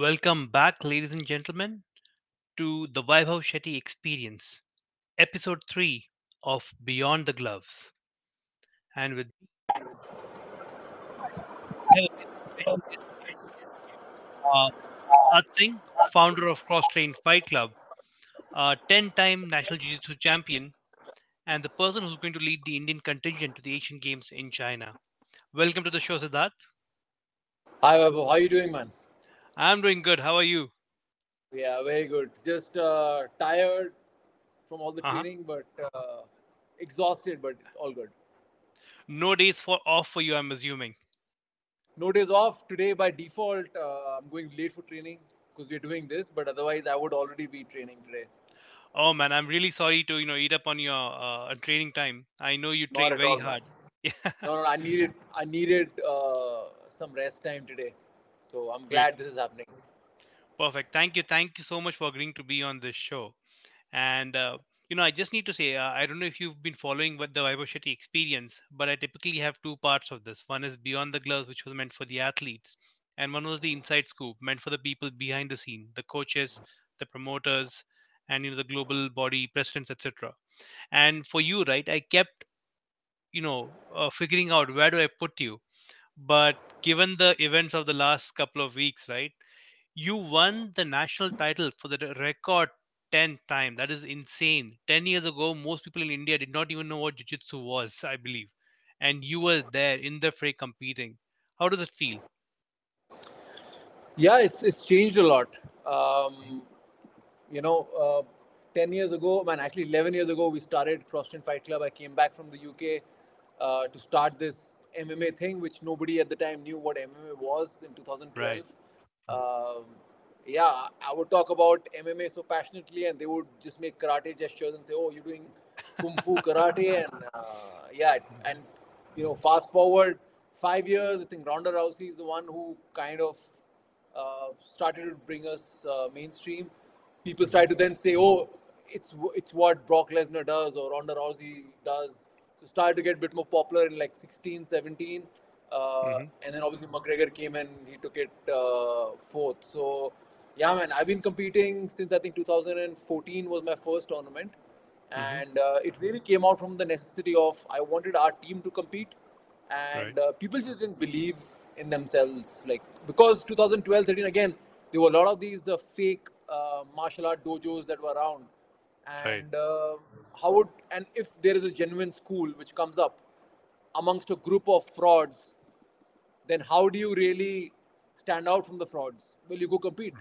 Welcome back, ladies and gentlemen, to the Vaibhav Shetty Experience, episode 3 of Beyond the Gloves. And with uh, Singh, founder of Cross Train Fight Club, a 10 time national Jiu Jitsu champion, and the person who's going to lead the Indian contingent to the Asian Games in China. Welcome to the show, Siddharth. Hi, Vaibhav. How are you doing, man? I'm doing good. How are you? Yeah, very good. Just uh, tired from all the Uh-huh. training, but uh, exhausted, but all good. No days for off for you, I'm assuming. No days off today by default. Uh, I'm going late for training because we're doing this, but otherwise, I would already be training today. Oh man, I'm really sorry to you know eat up on your uh, training time. I know you train very all, hard. Yeah, No, no, I needed, I needed uh, some rest time today, so I'm glad this is happening. perfect. Thank you, thank you so much for agreeing to be on this show. And uh, you know, I just need to say, uh, I don't know if you've been following what the Vaibhav Shetty experience, but I typically have two parts of this. One is Beyond the Gloves, which was meant for the athletes, and one was the Inside Scoop, meant for the people behind the scene, the coaches, the promoters, and you know the global body presidents, etc. And for you, right, I kept you know uh, figuring out where do I put you but given the events of the last couple of weeks right you won the national title for the record 10th time. That is insane. 10 years ago most people in india did not even know what jiu-jitsu was i believe. And you were there in the fray competing. How does it feel? Yeah, it's it's changed a lot. Um, you know, uh, 10 years ago, man, actually 11 years ago, we started Cross Train Fight Club. I came back from the UK uh, to start this MMA thing, which nobody at the time knew what MMA was in 2012. Um, yeah, I would talk about MMA so passionately, and they would just make karate gestures and say, "Oh, you're doing kung fu karate," and uh, yeah, and you know, fast forward five years, I think Ronda Rousey is the one who kind of uh, started to bring us uh, mainstream. People try to then say, "Oh, it's it's what Brock Lesnar does or Ronda Rousey does." Started to get a bit more popular in like 16, 17. Uh, Mhm. and then obviously McGregor came and he took it uh, forth. So yeah, man, I've been competing since I think 2014 was my first tournament, and uh, it really came out from the necessity of I wanted our team to compete, and uh, people just didn't believe in themselves. Like because 2012, 13 again, there were a lot of these uh, fake uh, martial art dojos that were around, and uh, how would and if there is a genuine school which comes up amongst a group of frauds, then how do you really stand out from the frauds? Well, you go compete.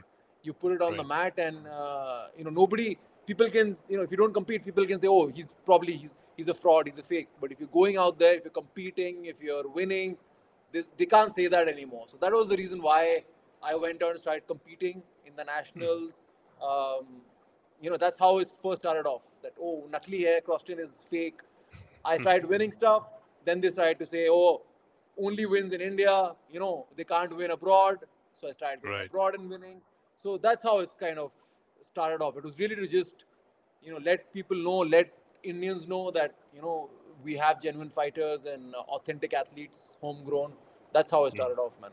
You put it on the mat, and uh, you know nobody. People can, you know, if you don't compete, people can say, "Oh, he's probably he's he's a fraud, he's a fake." But if you're going out there, if you're competing, if you're winning, this, they can't say that anymore. So that was the reason why I went out and started competing in the nationals. Um, you know, that's how it first started off. That oh, nakli hai, Cross Train is fake. I hmm. started winning stuff. Then they started to say, oh, only wins in India. You know, they can't win abroad. So I started going Right. abroad and winning. So that's how it's kind of started off. It was really to just, you know, let people know, let Indians know that you know we have genuine fighters and authentic athletes, homegrown. That's how it hmm. started off, man.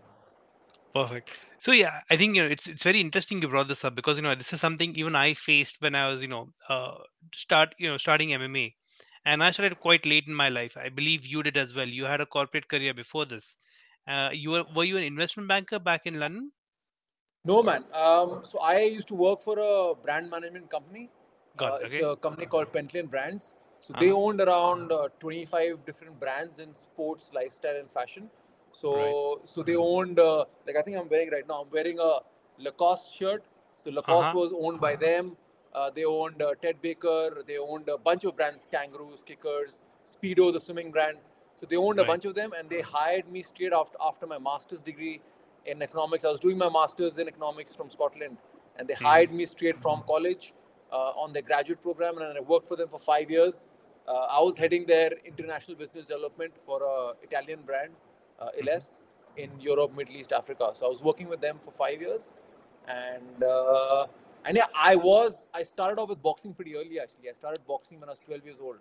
Perfect. So yeah, I think you know it's it's very interesting you brought this up because you know this is something even I faced when I was you know uh, start you know starting MMA, and I started quite late in my life. I believe you did as well. You had a corporate career before this. Uh, you were were you an investment banker back in London? No, man. Um, so I used to work for a brand management company. Got Uh, it, it's okay. a company called Pentland Brands. So they Uh-huh. owned around uh, 25 different brands in sports, lifestyle, and fashion. So so they owned uh, like I think I'm wearing right now. I'm wearing a Lacoste shirt. So Lacoste Uh-huh. was owned by them. Uh, they owned uh, Ted Baker. They owned a bunch of brands: Kangaroos, Kickers, Speedo, the swimming brand. So they owned a bunch of them, and they hired me straight after after my master's degree in economics. I was doing my master's in economics from Scotland, and they hired me straight from college uh, on their graduate program, and I worked for them for five years. Uh, I was heading their international business development for a Italian brand, uh, Ellesse, in Europe, Middle East, Africa. So I was working with them for five years, and uh, and yeah, I was I started off with boxing pretty early. Actually, I started boxing when I was 12 years old.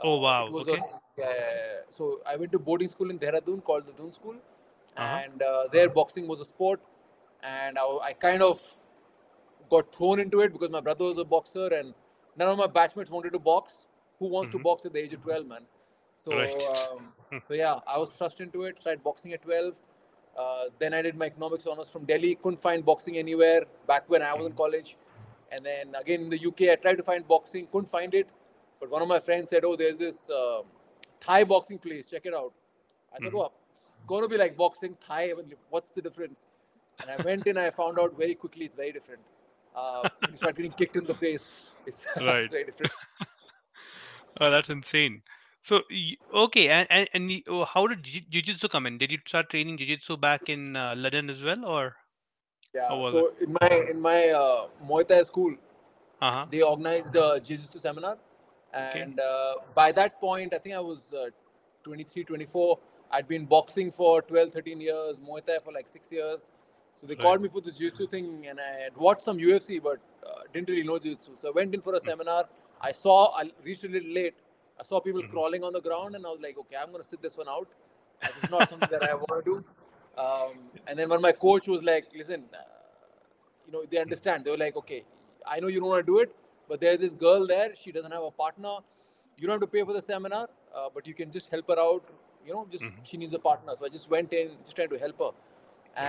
Oh, Uh, wow, okay. a, yeah. So I went to boarding school in Dehradun called the Doon School, Uh-huh. and uh, there boxing was a sport. and I, I kind of got thrown into it because my brother was a boxer and none of my batchmates wanted to box. Who wants Mhm. to box at the age of 12, man? So, Right. um, so yeah, I was thrust into it. Started boxing at 12. Uh, then I did my economics honors from Delhi. Couldn't find boxing anywhere back when I was in college. And then again in the UK, I tried to find boxing. Couldn't find it. But one of my friends said, "Oh, there's this uh, Thai boxing place. Check it out." I thought, Mhm. "Oh, it's gonna be like boxing Thai. What's the difference?" And I went in. I found out very quickly it's very different. Uh, you start getting kicked in the face. It's, Right. it's very different. Oh, that's insane. So, y- okay, and and, and y- oh, how did jiu- jiu-jitsu come in? Did you start training jiu-jitsu back in uh, London as well, or Yeah. How was So in my in my uh, Muay Thai school, uh-huh? they organized a jiu-jitsu seminar and uh, by that point i think i was uh, 23 24 i'd been boxing for 12 13 years muay thai for like six years so they Right. called me for this jiu-jitsu thing and i had watched some ufc but uh, didn't really know jiu-jitsu so i went in for a seminar i saw i reached a little late i saw people Mhm. crawling on the ground and i was like okay i'm going to sit this one out. This is not something that i want to do. Um, and then when my coach was like listen uh, you know they understand. They were like okay i know you don't want to do it but there's this girl there. She doesn't have a partner. You don't have to pay for the seminar uh, but you can just help her out. You know just Mhm. she needs a partner. So i just went in just trying to help her.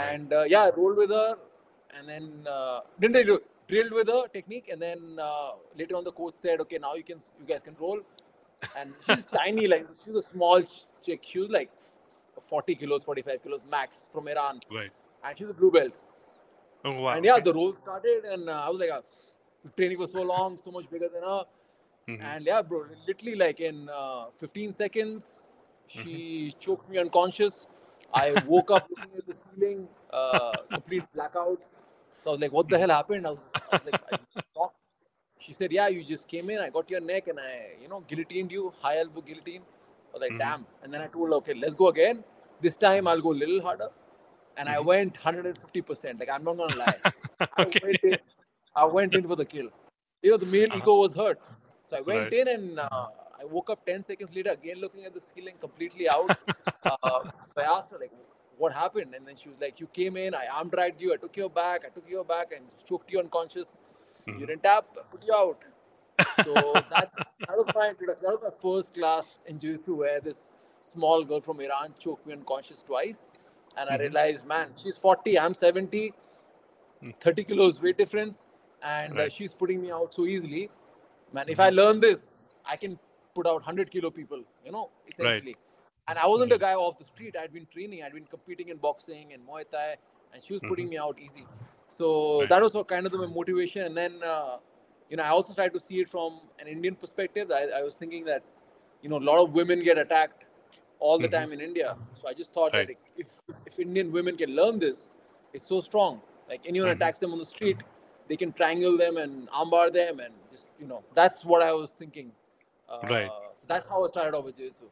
And uh, yeah I rolled with her and then uh, didn't really do drilled with her technique. And then uh, later on the coach said okay now you can you guys can roll and she's tiny like she was a small chick she was like 40 kilos 45 kilos max from iran Right. and she's a blue belt Oh wow. and yeah, okay. the role started, and uh, I was like, uh, training for so long, so much bigger than her. Mhm. And yeah, bro, literally like in uh, 15 seconds, she Mm-hmm. choked me unconscious. I woke up looking at the ceiling, uh, complete blackout. So I was like, what the hell happened? I was, I was like, I was shocked. She said, yeah, you just came in, I got your neck, and I, you know, guillotined you, high elbow guillotine. I was like, Mhm. damn. And then I told her, okay, let's go again. This time I'll go a little harder. And I Mhm. went 150%. Like, I'm not going to lie. I went in. I went in for the kill. You know, the male Uh-huh. ego was hurt. So I went Right. in and uh, I woke up 10 seconds later, again looking at the ceiling, completely out. uh, so I asked her, like, what happened? And then she was like, you came in, I arm dragged you, I took your back, I took your back and choked you unconscious. You Mhm. didn't tap, put you out. So that's that was my introduction. That was my first class in jiu-jitsu where this small girl from Iran choked me unconscious twice. And I Mhm. realized, man, she's 40, I'm 70, Mm. 30 kilos weight difference, and uh, she's putting me out so easily. Man, if I learn this, I can put out 100 kilo people, you know, essentially. And I wasn't a guy off the street. I'd been training, I'd been competing in boxing and Muay Thai, and she was putting me out easy. So Right. that was what kind of the motivation. And then, uh, you know, I also tried to see it from an Indian perspective. I, I was thinking that, you know, a lot of women get attacked all the Mhm. time in India. So I just thought Right. that if if Indian women can learn this, it's so strong. Like anyone Mhm. attacks them on the street, they can triangle them and armbar them, and just you know, that's what I was thinking. Uh, Right. So that's how I started off with jiu-jitsu.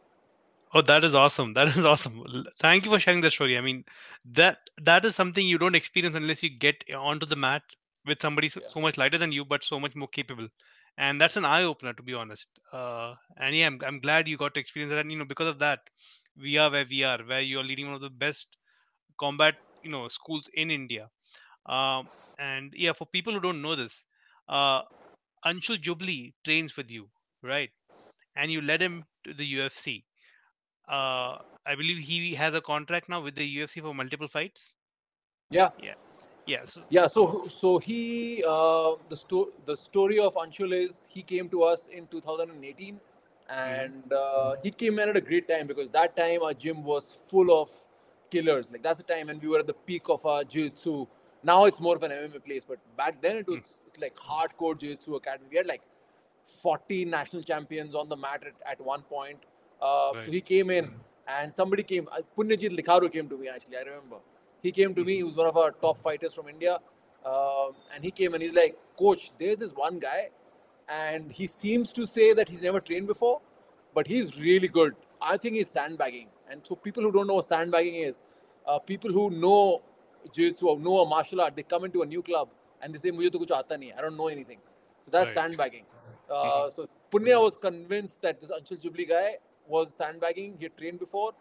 Oh, that is awesome. That is awesome. Thank you for sharing the story. I mean, that that is something you don't experience unless you get onto the mat with somebody so, Yeah. so much lighter than you, but so much more capable. And that's an eye opener, to be honest. Uh, and yeah, I'm, I'm glad you got to experience that. And you know, because of that, we are where we are, where you are leading one of the best combat, you know, schools in India. Um, and yeah, for people who don't know this, uh, Anshul Jubli trains with you, right? And you led him to the UFC uh, I believe he has a contract now with the UFC for multiple fights. Yeah. Yeah. Yeah. So, Yeah, so so he uh, the sto- the story of Anshul is he came to us in 2018, and uh, he came in at a great time because that time our gym was full of killers. Like that's the time when we were at the peak of our jiu-jitsu. Now it's more of an MMA place, but back then it was it's like hardcore jiu-jitsu academy. We had like 40 national champions on the mat at, at one point. Uh, Right. So he came in, and somebody came. Uh, Punyajit Likharu came to me actually. I remember. He came to me. He was one of our top fighters from India, um, and he came and he's like, "Coach, there's this one guy, and he seems to say that he's never trained before, but he's really good. I think he's sandbagging. And so people who don't know what sandbagging is, uh, people who know jiu-jitsu or know a martial art, they come into a new club and they say, "Mujhe to kuch aata nahi. I don't know anything." So that's Right. sandbagging. Uh, So Punya was convinced that this Anshul Jubli guy was sandbagging. He had trained before.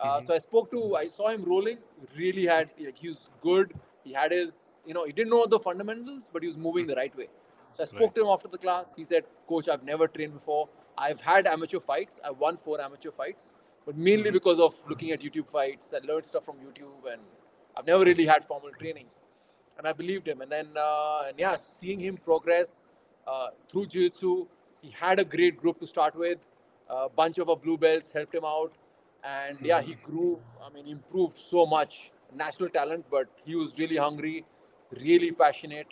Uh, Mhm. So I spoke to, I saw him rolling. Really had, like, he was good. He had his, you know, he didn't know the fundamentals, but he was moving the right way. So I spoke Right. to him after the class. He said, Coach, I've never trained before. I've had amateur fights. I've won four amateur fights, but mainly because of looking at YouTube fights. I learned stuff from YouTube, and I've never really had formal training. And I believed him. And then, uh, and yeah, seeing him progress uh, through jiu-jitsu, he had a great group to start with. A bunch of our blue belts helped him out, and yeah, he grew. I mean, improved so much. National talent, but he was really hungry, really passionate,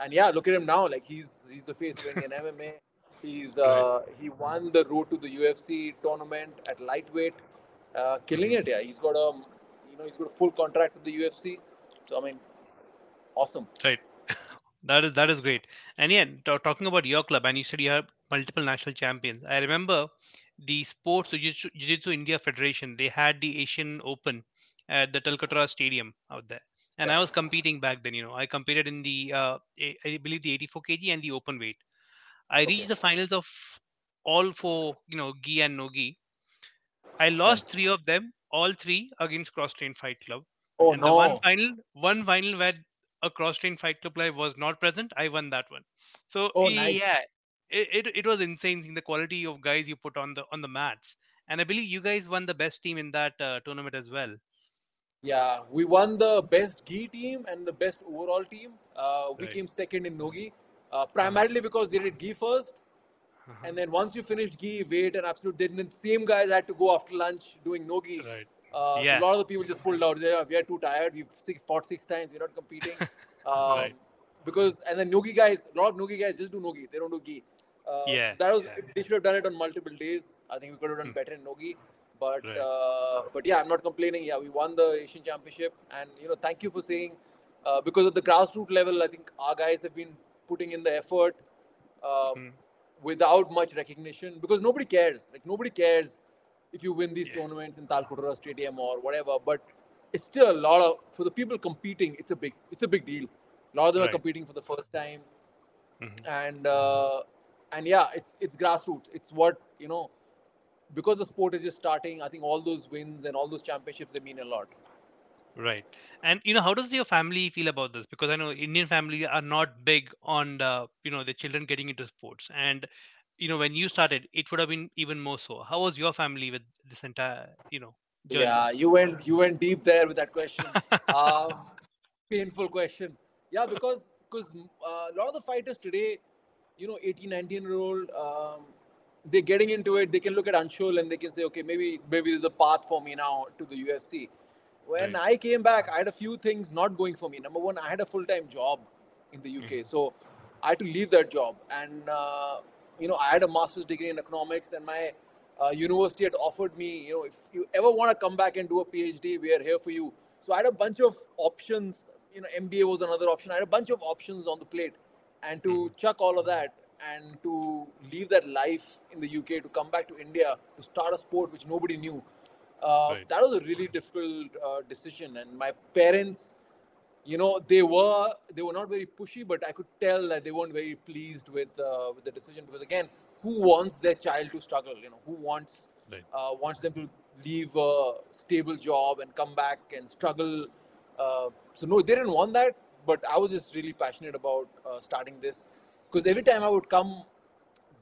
and yeah, look at him now. Like he's he's the face of Indian MMA. He's uh, he won the road to the UFC tournament at lightweight, uh, killing it. Yeah, he's got a you know he's got a full contract with the UFC. So I mean, awesome. Right. That is that is great. And yeah, ta- talking about your club, and you said you have multiple national champions. I remember the Sports Jiu-Jitsu Jiu-Jitsu India Federation. They had the Asian Open at the Talkatora Stadium out there, and I was competing back then. You know, I competed in the uh, I believe the 84 kg and the open weight. I reached the finals of all four, you know, gi and no gi. I lost three of them, all three against Cross Train Fight Club. Oh and the one final, one final where a Cross Train Fight Club player was not present, I won that one. So Oh nice. yeah, it, it it was insane seeing the quality of guys you put on the on the mats. And I believe you guys won the best team in that uh, tournament as well. Yeah, we won the best gi team and the best overall team. Uh, we Right. came second in nogi, uh, primarily because they did gi first, Uh-huh. and then once you finished gi, weight and absolute, then the same guys had to go after lunch doing nogi. Right. Uh, Yeah. A lot of the people just pulled out. They, we are too tired. We've six, fought six times. We're not competing. Um, Right. Because and then nogi guys, a lot of nogi guys just do nogi. They don't do gi. Uh, Yeah, that was yeah. they should have done it on multiple days. I think we could have done Hmm. better in nogi. But Right. uh, but yeah, I'm not complaining. Yeah, we won the Asian Championship, and you know, thank you for saying uh, because of the grassroots level, I think our guys have been putting in the effort Hmm. without much recognition because nobody cares. Like nobody cares if you win these Yeah. tournaments in Talkatora Stadium or whatever. But it's still a lot of for the people competing. It's a big it's a big deal. A lot of them Right. are competing for the first time, Mhm. and uh, and yeah, it's it's grassroots. It's what you know because the sport is just starting. I think all those wins and all those championships they mean a lot. Right. And you know, how does your family feel about this? Because I know Indian families are not big on the, you know, the children getting into sports. And you know, when you started, it would have been even more so. How was your family with this entire, you know, journey? Yeah, you went you went deep there with that question. um, painful question. Yeah, because because uh, a lot of the fighters today, you know, 18, 19 year old, um, they're getting into it. They can look at Anshul and they can say, okay, maybe maybe there's a path for me now to the UFC. When Right. I came back, I had a few things not going for me. Number one, I had a full time job in the UK, Mhm. so I had to leave that job. And uh, you know, I had a master's degree in economics, and my uh, university had offered me, you know, if you ever want to come back and do a PhD, we are here for you. So I had a bunch of options. You know, MBA was another option. I had a bunch of options on the plate, and to Mhm. chuck all of that and to leave that life in the UK to come back to India to start a sport which nobody knew. Uh, Right. That was a really difficult uh, decision, and my parents, you know, they were they were not very pushy, but I could tell that they weren't very pleased with uh, with the decision because again, who wants their child to struggle? You know, who wants Right. uh, wants them to leave a stable job and come back and struggle? Uh, so no, they didn't want that, but I was just really passionate about uh, starting this because every time I would come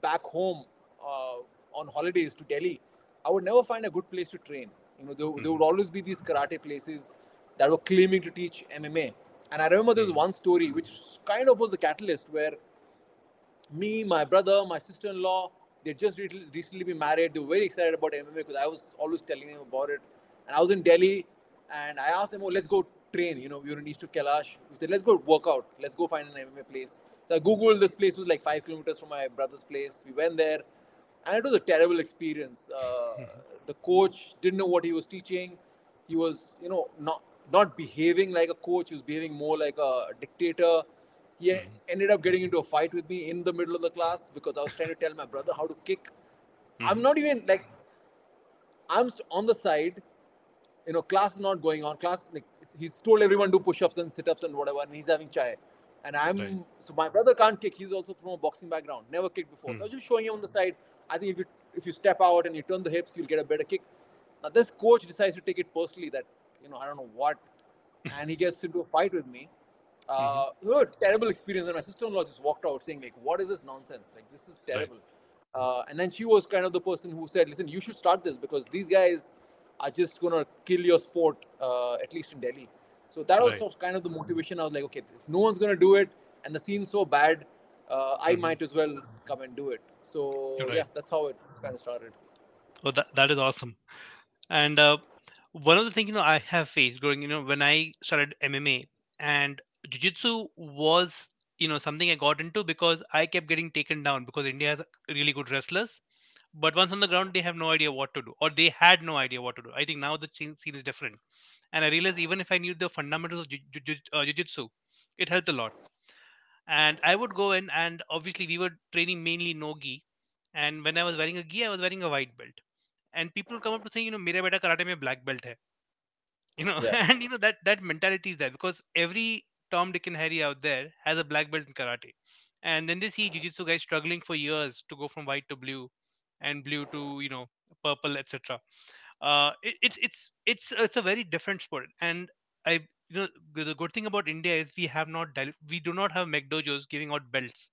back home uh, on holidays to Delhi, I would never find a good place to train. You know, there, there would always be these karate places that were claiming to teach MMA. And I remember there was Mhm. one story which kind of was the catalyst where me, my brother, my sister-in-law, they just re- recently been married. They were very excited about MMA because I was always telling them about it. And I was in Delhi, and I asked them, "Oh, let's go train." You know, we were in East of Kailash. We said, "Let's go work out. Let's go find an MMA place." So I googled this place was like five kilometers from my brother's place. We went there, and it was a terrible experience. Uh, the coach didn't know what he was teaching. He was, you know, not not behaving like a coach. He was behaving more like a dictator. He Mhm. ended up getting into a fight with me in the middle of the class because I was trying to tell my brother how to kick. I'm Mhm. not even like I'm on the side. You know, class is not going on. Class like he's told everyone do push-ups and sit-ups and whatever, and he's having chai. And I'm Right. so my brother can't kick. He's also from a boxing background, never kicked before. So I Hmm. was just showing him on the side. I think if you if you step out and you turn the hips, you'll get a better kick. Now this coach decides to take it personally that you know I don't know what and he gets into a fight with me. Uh, Mm-hmm. you know, terrible experience. And my sister-in-law just walked out saying, like, what is this nonsense? Like, this is terrible. Uh, and then she was kind of the person who said, listen, you should start this because these guys are just going to kill your sport, uh, at least in Delhi. So that was Right. sort of kind of the motivation. I was like, okay, if no one's going to do it and the scene's so bad, uh, I Mhm. might as well come and do it. So Right. yeah, that's how it kind of started. Oh, that, that is awesome. And uh, one of the things you know I have faced growing, you know, when I started MMA and jiu-jitsu was you know something I got into because I kept getting taken down because India has really good wrestlers, but once on the ground they have no idea what to do or they had no idea what to do. I think now the scene is different. And i realized even if i knew the fundamentals of uh, jiu-jitsu, it helped a lot. And i would go in and obviously we were training mainly no gi and when i was wearing a gi i was wearing a white belt. And people come up to say you know mera beta karate mein black belt hai. You know yeah. and you know that that mentality is there because every tom dick and harry out there has a black belt in karate. And then they see jiu-jitsu guys struggling for years to go from white to blue and blue to you know purple, etc. Uh, it, it's it's it's it's a very different sport, and I you know the good thing about India is we have not we do not have McDojos giving out belts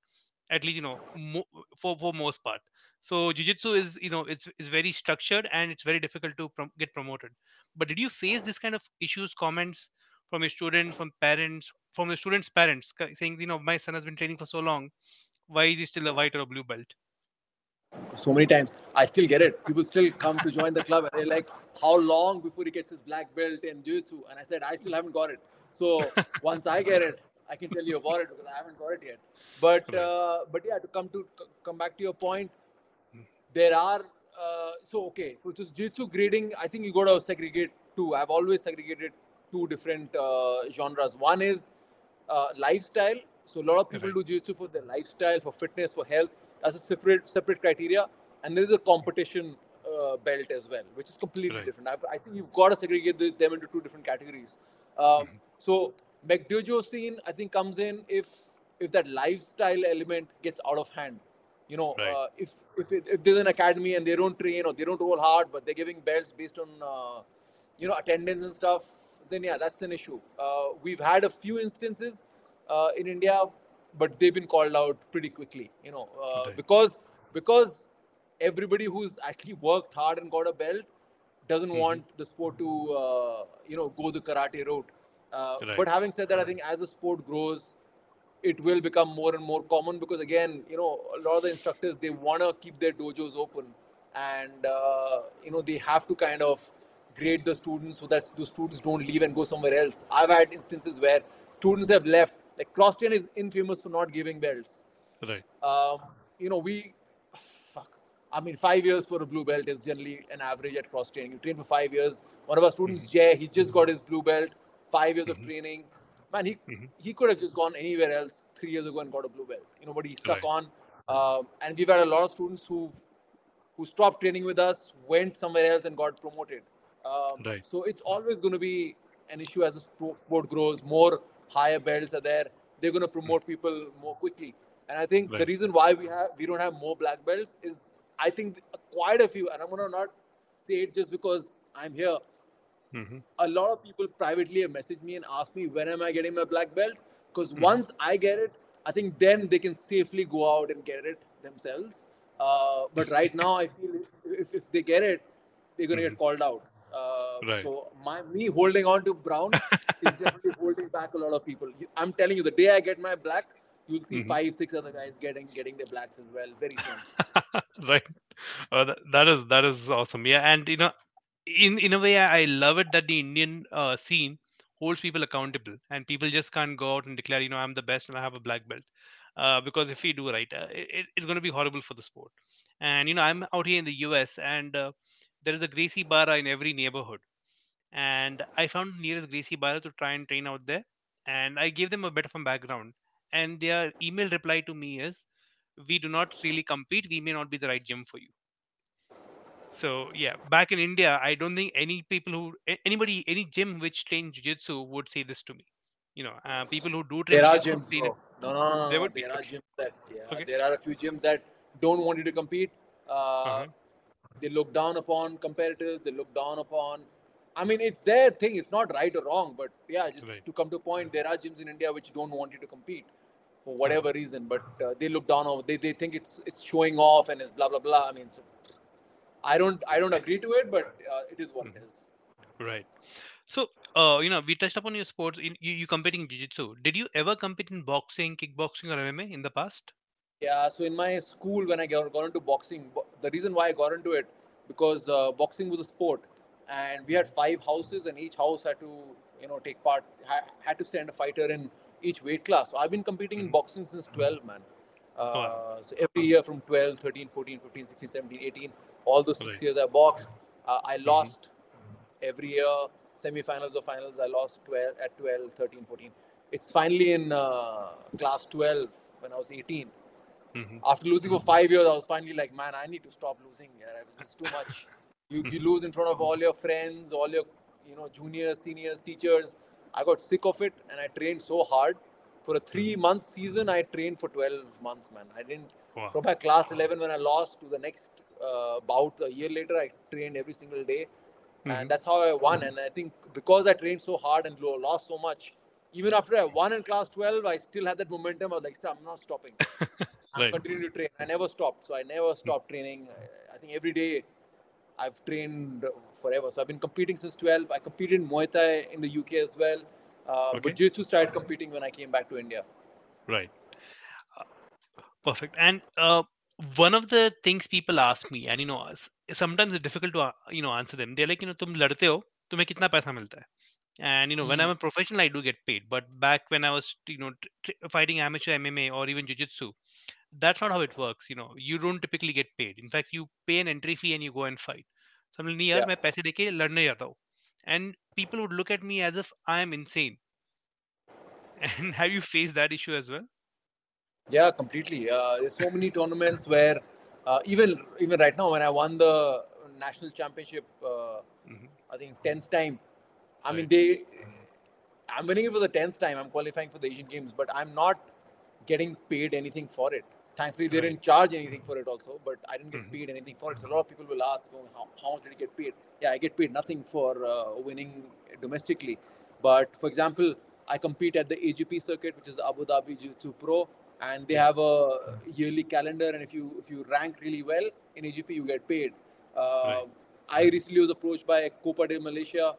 at least you know mo- for for most part. So jiu-jitsu is you know it's it's very structured and it's very difficult to prom- get promoted. But did you face this kind of issues comments from your students from parents from the students parents saying you know my son has been training for so long. Why is he still a white or a blue belt so many times. I still get it. People still come to join the club and they're like, how long before he gets his black belt in jiu-jitsu? And I said, I still haven't got it. So once I get it, I can tell you about it because I haven't got it yet. But uh, but yeah, to come to come back to your point, there are uh, so okay. So just jiu-jitsu grading, I think you got to segregate two. I've always segregated two different uh, genres. One is uh, lifestyle. So a lot of people do jiu-jitsu for their lifestyle, for fitness, for health. That's a separate separate criteria. And there is a competition uh, belt as well, which is completely Right. different. I, I think you've got to segregate the, them into two different categories. Um, Mhm. So McDojo scene, I think, comes in if if that lifestyle element gets out of hand. You know, Right. uh, if if, it, if there's an academy and they don't train or they don't roll hard, but they're giving belts based on uh, you know attendance and stuff, then yeah, that's an issue. Uh, we've had a few instances uh, in India, but they've been called out pretty quickly. You know, uh, Right. because because everybody who's actually worked hard and got a belt doesn't Mhm. want the sport to uh, you know go the karate route. Uh, Right. But having said that, I think as the sport grows, it will become more and more common because again, you know, a lot of the instructors they want to keep their dojos open, and uh, you know they have to kind of grade the students so that those students don't leave and go somewhere else. I've had instances where students have left. Like cross train is infamous for not giving belts. right Um, you know, we fuck. I mean, five years for a blue belt is generally an average at cross training. You train for five years. One of our students, Jay, he just got his blue belt. Five years of Mhm. training. Man, he Mhm. he could have just gone anywhere else three years ago and got a blue belt. You know, but he stuck Right. on. Um, and we've had a lot of students who who stopped training with us, went somewhere else, and got promoted. Um, Right. So it's always going to be an issue as the sport grows. More higher belts are there. They're going to promote people more quickly. And I think the reason why we have we don't have more black belts is I think quite a few. And I'm going to not say it just because I'm here. hmm A lot of people privately have messaged me and asked me when am I getting my black belt? Because Mhm. once I get it, I think then they can safely go out and get it themselves. Uh, but right now, I feel if, if they get it, they're going to get called out. Right. So my me holding on to brown is definitely holding back a lot of people. I'm telling you, the day I get my black, you'll see Mhm. five, six other guys getting getting their blacks as well very soon. right uh, that, that is that is awesome yeah and you know in in a way i I love it that the indian uh, scene holds people accountable and people just can't go out and declare you know i'm the best and i have a black belt uh, because if we do right uh, it, it's going to be horrible for the sport and you know i'm out here in the us and uh, there is a Gracie Barra in every neighborhood and i found nearest Gracie Barra to try and train out there and i gave them a bit of a background and their email reply to me is we do not really compete we may not be the right gym for you so yeah back in india i don't think any people who anybody any gym which trains jiu-jitsu would say this to me you know uh, people who do train There are gyms, train. No, no, no, no. There would be, are okay. gyms that, yeah, Okay. there are a few gyms that don't want you to compete. Uh, Uh-huh. They look down upon competitors. They look down upon I mean, it's their thing. It's not right or wrong, but yeah, just Right. to come to a point, there are gyms in India which don't want you to compete for whatever reason, but uh, they look down on. They, they think it's it's showing off and it's blah blah blah. I mean, so, I don't I don't agree to it, but uh, it is what it is. Right. So, uh, you know, we touched upon your sports. In, you, you competing in jiu-jitsu. Did you ever compete in boxing, kickboxing, or MMA in the past? Yeah, so in my school, when I got, got into boxing, bo- the reason why I got into it because uh, boxing was a sport, and we had five houses, and each house had to, you know, take part, ha- had to send a fighter in each weight class. So I've been competing in Mhm. boxing since 12, man. Uh, wow. So every year from 12, 13, 14, 15, 16, 17, 18, all those six Right. years I boxed. Uh, I Mhm. lost every year, semi-finals or finals. I lost 12 at 12, 13, 14. It's finally in uh, class 12 when I was 18 hmm after losing for five years, I was finally like, man, I need to stop losing. Yeah, this is too much. You, you lose in front of all your friends, all your you know juniors, seniors, teachers. I got sick of it, and I trained so hard. For a three-month season, I trained for 12 months, man. I didn't. Wow. From my class 11, when I lost to the next uh, bout a year later, I trained every single day, Mhm. and that's how I won. And I think because I trained so hard and lost so much, even after I won in class 12, I still had that momentum. I was like, "Stop, I'm not stopping. I'm continuing to train. I never stopped. So I never stopped training. I- I think every day I've trained forever. So I've been competing since 12. I competed in Muay Thai in the UK as well. Uh, Okay. But Jiu-Jitsu started competing when I came back to India. Right. Uh, Perfect. And uh, one of the things people ask me, and you know, s- sometimes it's difficult to uh, you know answer them. They're like, you know, तुम लड़ते हो, तुम्हें कितना पैसा मिलता है? And you know, when Mhm. I'm a professional, I do get paid. But back when I was, you know, tr- tr- fighting amateur MMA or even jiu-jitsu, that's not how it works. You know, you don't typically get paid. In fact, you pay an entry fee and you go and fight. So I'm like, नहीं यार, Yeah. मैं पैसे देके लड़ने जाता हूँ. And people would look at me as if I am insane. And have you faced that issue as well? Yeah, completely. Uh, there's so many tournaments where uh, even even right now when I won the national championship, uh, Mhm. I think tenth time. I mean Right. they, I'm winning it for the tenth time. I'm qualifying for the Asian Games, but I'm not getting paid anything for it. Thankfully, they didn't charge anything for it also, but I didn't get Mhm. paid anything for it. So a lot of people will ask, oh, how, how much did you get paid? Yeah, I get paid nothing for uh, winning domestically. But for example, I compete at the AJP circuit, which is the Abu Dhabi Jiu-Jitsu Pro, and they have a yearly calendar. And if you if you rank really well in AJP, you get paid. Uh, Right. I recently was approached by Copa de Malaysia.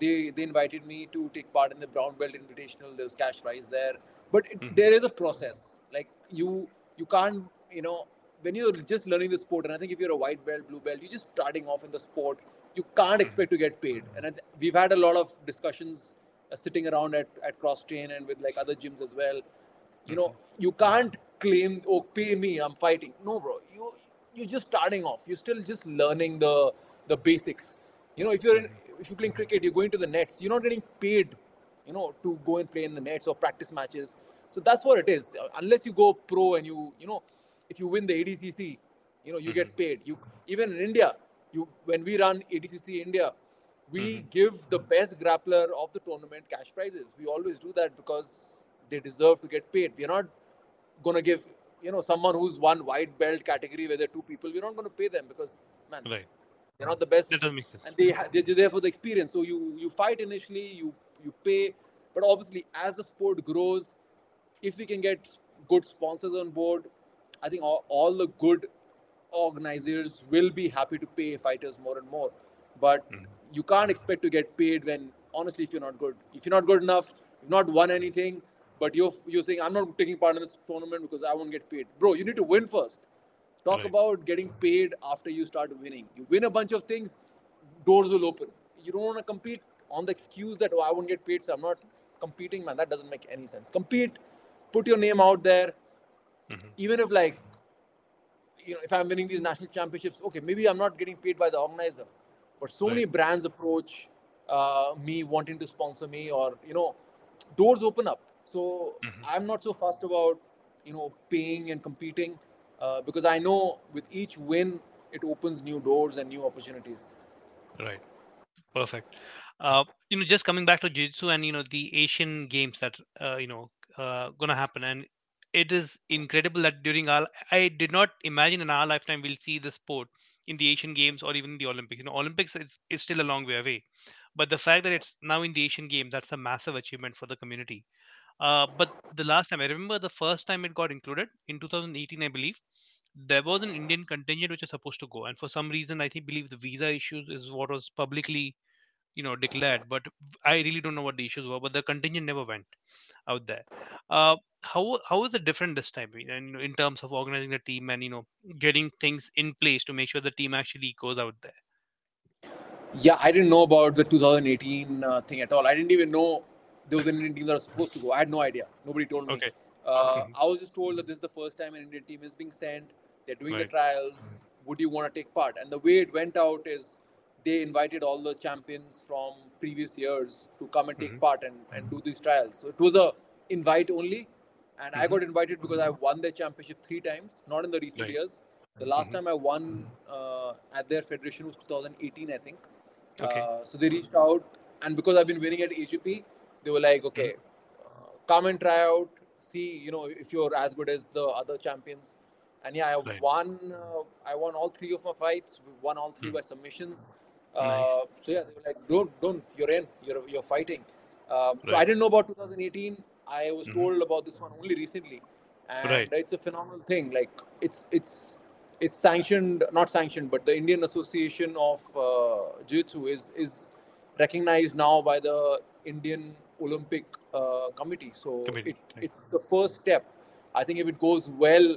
They they invited me to take part in the brown belt invitational. There was cash prize there, but it, Mhm. there is a process. Like you you can't you know when you're just learning the sport, and I think if you're a white belt, blue belt, you're just starting off in the sport. You can't Mhm. expect to get paid. And I th- we've had a lot of discussions uh, sitting around at at Cross Train and with like other gyms as well. You know, you can't claim, oh, pay me, I'm fighting. No, bro. You you're just starting off. You're still just learning the the basics. You know, if you're in, if you're playing cricket, you're going to the nets. You're not getting paid, you know, to go and play in the nets or practice matches. So that's what it is. Uh, Unless you go pro and you, you know, if you win the ADCC, you know, you get paid. You even in India, you when we run ADCC India, we Mhm. give the best grappler of the tournament cash prizes. We always do that because they deserve to get paid. We're not gonna give you know someone who's one white belt category where there are two people. We're not gonna pay them because man, Right. they're not the best That doesn't make sense. and they they're there for the experience. So you you fight initially, you you pay, but obviously as the sport grows, if we can get good sponsors on board, I think all, all the good organizers will be happy to pay fighters more and more. But Mhm. you can't expect to get paid when honestly if you're not good. If you're not good enough, you've not won anything, but you're you're saying I'm not taking part in this tournament because I won't get paid. Bro, you need to win first. Talk Right. about getting paid after you start winning. You win a bunch of things, doors will open. You don't want to compete on the excuse that oh I won't get paid, so I'm not competing, man. That doesn't make any sense. Compete, put your name out there. Mhm. Even if like you know, if I'm winning these national championships, okay, maybe I'm not getting paid by the organizer, but so many brands approach uh, me wanting to sponsor me, or you know, doors open up. So Mhm. I'm not so fussed about you know paying and competing uh, because I know with each win it opens new doors and new opportunities. Right. Perfect. Uh, you know, just coming back to jiu-jitsu and you know the Asian games that uh, you know uh, gonna happen, and it is incredible that during our I did not imagine in our lifetime we'll see the sport in the Asian Games or even the Olympics. You know, Olympics is, is still a long way away, but the fact that it's now in the Asian game, that's a massive achievement for the community. Uh, but the last time I remember, the first time it got included in 2018, I believe, there was an Indian contingent which was supposed to go, and for some reason, I think believe the visa issues is what was publicly, you know, declared. But I really don't know what the issues were. But the contingent never went out there. Uh, how how is it different this time in, in terms of organizing the team and you know getting things in place to make sure the team actually goes out there? Yeah, I didn't know about the 2018 uh, thing at all. I didn't even know there was an Indian team that was supposed to go. I had no idea. Nobody told me. Okay. Uh, Mhm. I was just told that this is the first time an Indian team is being sent. They're doing the Right. trials. Would you want to take part? And the way it went out is they invited all the champions from previous years to come and take Mhm. part and, and do these trials. So it was a invite only. And I Mhm. got invited because I won their championship three times, not in the recent Right. years. The last Mhm. time I won uh, at their federation was 2018, I think. Okay. Uh, so they reached out, and because I've been winning at AJP, they were like, okay, uh, come and try out, see, you know, if you're as good as the other champions. And yeah, I Right. won. Uh, I won all three of my fights. We won all three Hmm. by submissions. Uh, Nice. So yeah, they were like, don't, don't, you're in, you're you're fighting. Um, So I didn't know about 2018. I was Mhm. told about this one only recently, and Right. it's a phenomenal thing. Like it's it's it's sanctioned, not sanctioned, but the Indian Association of uh, Jiu-Jitsu is is recognized now by the Indian Olympic uh, Committee. So Committee, it, right. it's the first step. I think if it goes well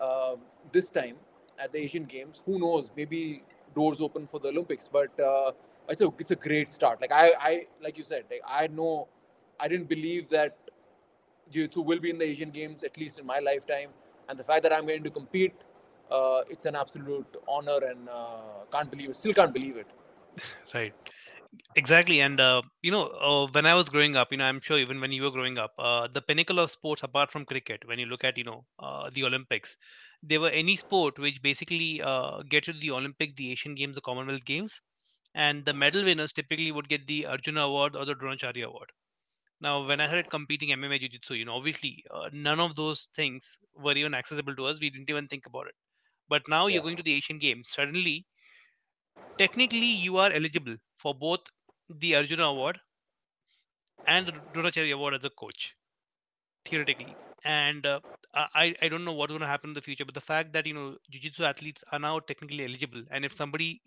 uh, this time at the Asian Games, who knows? Maybe doors open for the Olympics. But uh, it's a it's a great start. Like I, I like you said, like I know, I didn't believe that Jiu-Jitsu will be in the Asian Games at least in my lifetime, and the fact that I'm going to compete, uh, it's an absolute honor, and uh, can't believe it. Still can't believe it. Right. Exactly. And, uh, you know, uh, when I was growing up, you know, I'm sure even when you were growing up, uh, the pinnacle of sports apart from cricket, when you look at, you know, uh, the Olympics, there were any sport which basically uh, get to the Olympics, the Asian Games, the Commonwealth Games, and the medal winners typically would get the Arjuna Award or the Dronacharya Award. Now, when I started competing MMA Jiu Jitsu, you know, obviously uh, none of those things were even accessible to us. We didn't even think about it. But now Yeah. you're going to the Asian Games. Suddenly, technically, you are eligible for both the Arjuna Award and the Dronacharya Award as a coach, theoretically. And uh, I, I don't know what's going to happen in the future, but the fact that you know jiu-jitsu athletes are now technically eligible, and if somebody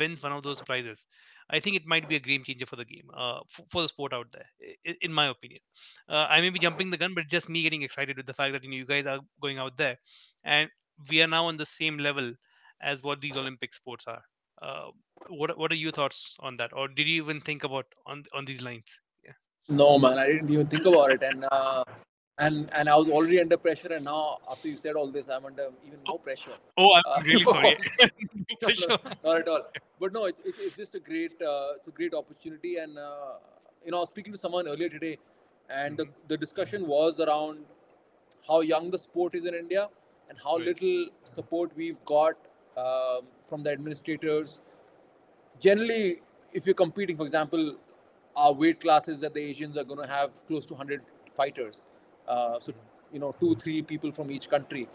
wins one of those prizes, I think it might be a game changer for the game, uh, for, for the sport out there, in my opinion. Uh, I may be jumping the gun, but just me getting excited with the fact that you know you guys are going out there, and we are now on the same level as what these Olympic sports are. Uh, what what are your thoughts on that, or did you even think about on on these lines? Yeah. No, man, I didn't even think about it, and uh, and and I was already under pressure, and now after you said all this, I'm under even more pressure. Oh, I'm Uh, really sorry. No, no, sure. not at all. But no, it, it, it's just a great, uh, it's a great opportunity, and uh, you know, I was speaking to someone earlier today, and the, the discussion was around how young the sport is in India and how Right. little support we've got um, from the administrators. Generally, if you're competing, for example, our weight classes that the Asians are going to have close to 100 fighters. Uh, so, you know, two, three people from each country.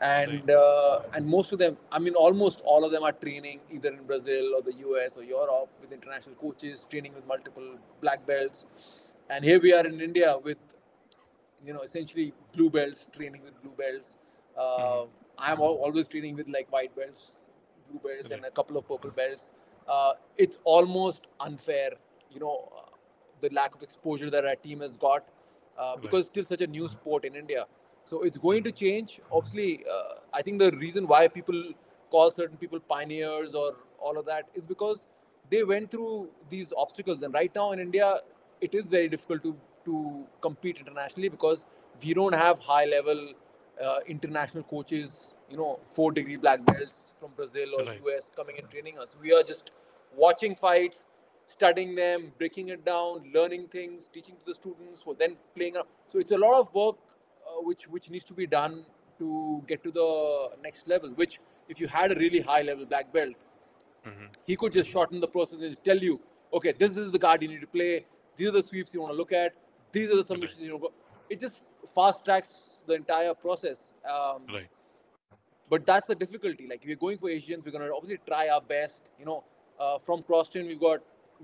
And uh, and most of them, I mean, almost all of them are training either in Brazil or the US or Europe with international coaches, training with multiple black belts. And here we are in India with, you know, essentially blue belts, training with blue belts. Uh, I'm always training with like white belts, blue belts, and a couple of purple belts. Uh, it's almost unfair, you know, uh, the lack of exposure that our team has got uh, Right. because it's still such a new sport in India. So it's going to change. Obviously, uh, I think the reason why people call certain people pioneers or all of that is because they went through these obstacles. And right now in India, it is very difficult to to compete internationally because we don't have high level uh, international coaches, you know, four degree black belts from Brazil or Right. US coming and training us. We are just watching fights, studying them, breaking it down, learning things, teaching to the students, for then playing. around. So it's a lot of work uh, which which needs to be done to get to the next level. Which if you had a really high level black belt, Mhm. he could just shorten the process and tell you, okay, this is the card you need to play. These are the sweeps you want to look at. These are the submissions you know. Go. It just fast tracks the entire process. Um, Right. but that's the difficulty. Like we're going for Asians, we're gonna obviously try our best. You know, uh, from CrossTrain we've got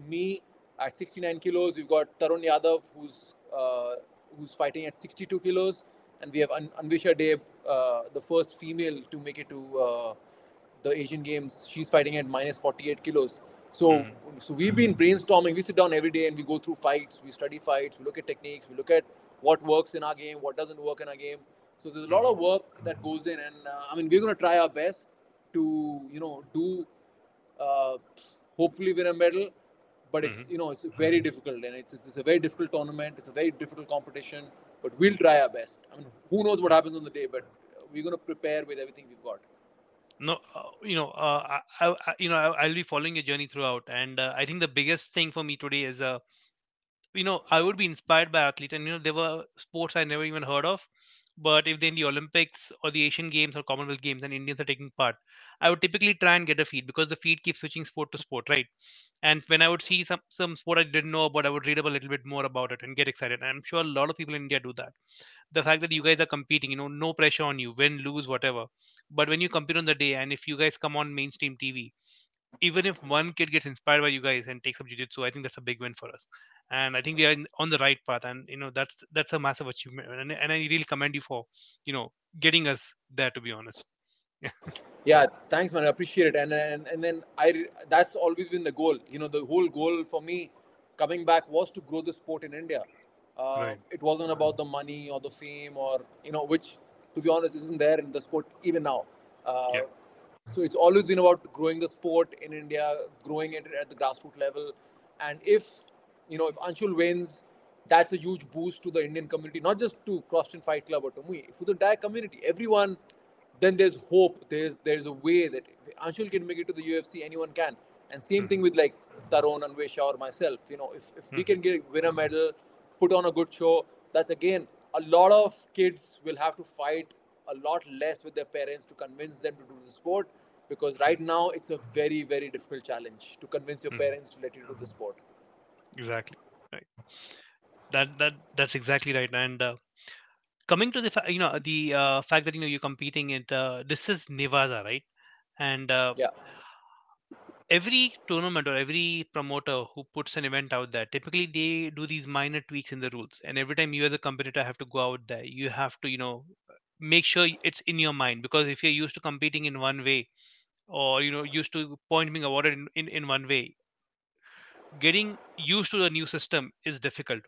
me, at 69 kilos. We've got Tarun Yadav, who's uh, who's fighting at 62 kilos, and we have An- Anvisha Deb, uh, the first female to make it to uh, the Asian Games. She's fighting at minus 48 kilos. So, Mhm. so we've been brainstorming. We sit down every day and we go through fights. We study fights. We look at techniques. We look at what works in our game, what doesn't work in our game. So there's a lot of work that goes in, and uh, I mean we're going to try our best to you know do uh, hopefully win a medal. But it's you know it's very difficult, and it's, it's a very difficult tournament. It's a very difficult competition. But we'll try our best. I mean, who knows what happens on the day? But we're going to prepare with everything we've got. no uh, you know uh, I, I, you know I- i'll be following your journey throughout and uh, i think the biggest thing for me today is uh, you know i would be inspired by athlete and you know there were sports i never even heard of but if they're in the olympics or the asian games or commonwealth games and indians are taking part i would typically try and get a feed because the feed keeps switching sport to sport right? And when i would see some some sport i didn't know about i would read up a little bit more about it and get excited and i'm sure a lot of people in india do that. The fact that you guys are competing you know no pressure on you win lose whatever but when you compete on the day and if you guys come on mainstream tv even if one kid gets inspired by you guys and takes up jiu-jitsu i think that's a big win for us and i think we are on the right path and you know that's that's a massive achievement and, and i really commend you for you know getting us there to be honest Yeah, yeah thanks, man. I appreciate it. And and and then I that's always been the goal. You know, the whole goal for me coming back was to grow the sport in India. Uh, Right. It wasn't about the money or the fame or you know, which to be honest isn't there in the sport even now. Uh, Yeah. So it's always been about growing the sport in India, growing it at the grassroots level, and if you know if Anshul wins, that's a huge boost to the Indian community, not just to CrossFit Fight Club or to me, for the entire community. Everyone then there's hope. There's there's a way that if Anshul can make it to the UFC, anyone can. And same thing with like Tarun, and Anvesha, or myself. You know, if, if we Mhm. can get win a medal, put on a good show, that's again a lot of kids will have to fight a lot less with their parents to convince them to do the sport because right now it's a very very difficult challenge to convince your Mhm. parents to let you do the sport. exactly right that that that's exactly right and uh, coming to the fa- you know the uh, fact that you know you're competing in uh, this is nevada right and uh, Yeah. every tournament or every promoter who puts an event out there typically they do these minor tweaks in the rules and every time you as a competitor have to go out there you have to you know make sure it's in your mind because if you're used to competing in one way or you know used to point being awarded in, in, in one way getting used to the new system is difficult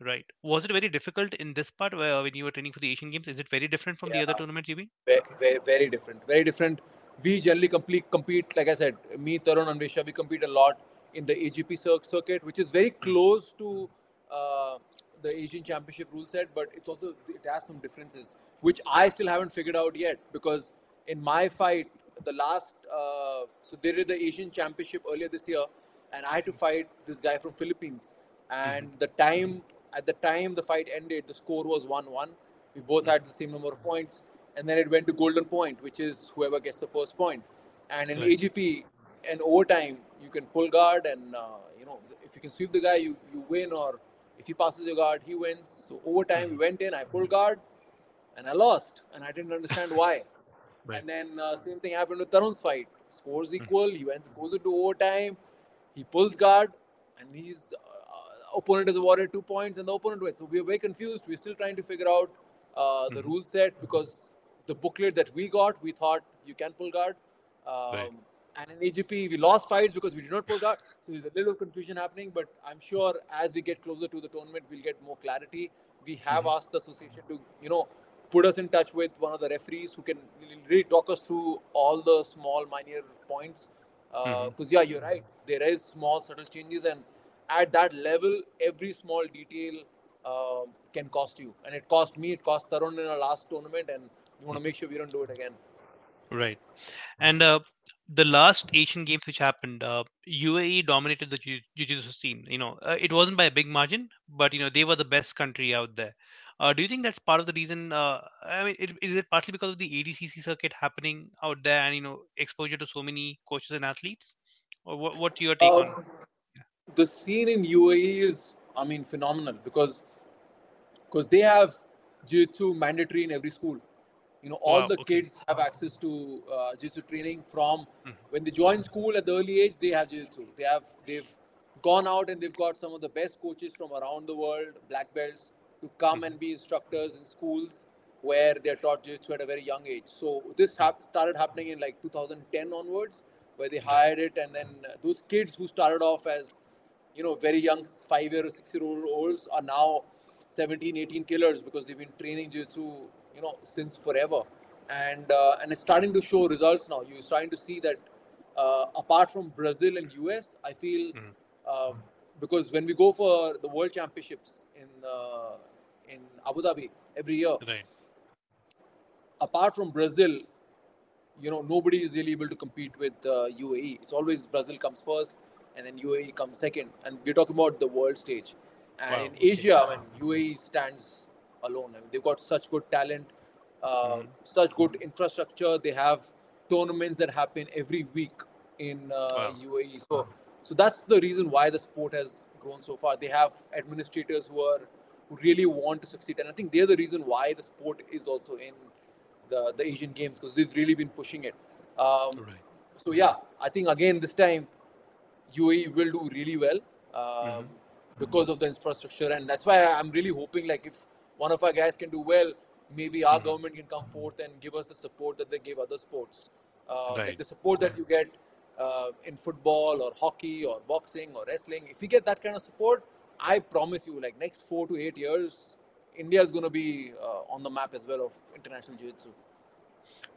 right was it very difficult in this part where when you were training for the asian games is it very different from the other Yeah. tournaments you've been very, very, very different. Very different. We generally complete, compete, like I said, me, Tarun, and Vesha, we compete a lot in the AJP circuit, which is very close to uh, the Asian Championship rule set, but it's also it has some differences, which I still haven't figured out yet. Because in my fight, the last, uh, so they did the Asian Championship earlier this year, and I had to fight this guy from Philippines, and the time at the time the fight ended, the score was one-one. We both had the same number of points, and then it went to golden point, which is whoever gets the first point. And in Right. AJP, in overtime, you can pull guard, and uh, you know if you can sweep the guy, you you win, or if he passes your guard, he wins. So overtime, we went in, I pulled guard, and I lost, and I didn't understand why. Right. And then uh, same thing happened with Tarun's fight. Scores equal. He went goes into overtime. He pulls guard, and his uh, opponent is awarded two points, and the opponent wins. So we're very confused. We're still trying to figure out uh, the Mhm. rule set because the booklet that we got, we thought you can pull guard. Um, Right. And in AJP, we lost fights because we did not pull guard. So there's a little confusion happening, but I'm sure as we get closer to the tournament, we'll get more clarity. We have Mhm. asked the association to, you know, put us in touch with one of the referees who can really talk us through all the small, minor points. Because, Mhm. yeah, you're right. There is small, subtle changes. And at that level, every small detail um can cost you. And it cost me, it cost Tarun in our last tournament. And we want to make sure we don't do it again. Right. And uh, the last Asian Games which happened, uh, UAE dominated the jiu- jiu-jitsu scene. You know, uh, it wasn't by a big margin, but you know they were the best country out there. Uh, do you think that's part of the reason? Uh, I mean, it, is it partly because of the ADCC circuit happening out there, and you know, exposure to so many coaches and athletes? Or what? What your take on? Um, the scene in UAE is, I mean, phenomenal because because they have jiu-jitsu mandatory in every school. You know, all Wow, the okay. kids have access to uh, jiu-jitsu training from Mhm. when they join school at the early age. They have jiu-jitsu. They have they've gone out and they've got some of the best coaches from around the world, black belts, to come and be instructors in schools where they're taught jiu-jitsu at a very young age. So this hap- started happening in like 2010 onwards, where they hired it, and then uh, those kids who started off as you know very young five year or six year old olds are now 17 18 killers because they've been training jiu-jitsu you know since forever and uh, and it's starting to show results now you're starting to see that uh, apart from brazil and us i feel Mhm. uh, because when we go for the world championships in uh, in abu dhabi every year Right. apart from Brazil, you know, nobody is really able to compete with uh, UAE. It's always Brazil comes first, and then UAE comes second. And we're talking about the world stage. And Wow, in. Asia, I mean, UAE stands alone. I mean, they've got such good talent, uh, Mhm. such good infrastructure. They have tournaments that happen every week in uh, Wow. UAE. So, so that's the reason why the sport has grown so far. They have administrators who are who really want to succeed, and I think they're the reason why the sport is also in the, the Asian Games because they've really been pushing it. Um, Right. so yeah, I think again this time UAE will do really well um, Mhm. because of the infrastructure, and that's why I'm really hoping like if one of our guys can do well, maybe our Mhm. government can come forth and give us the support that they give other sports, uh, Right. like the support that you get uh, in football or hockey or boxing or wrestling. If you get that kind of support, I promise you, like next four to eight years, India is going to be uh, on the map as well of international jiu-jitsu.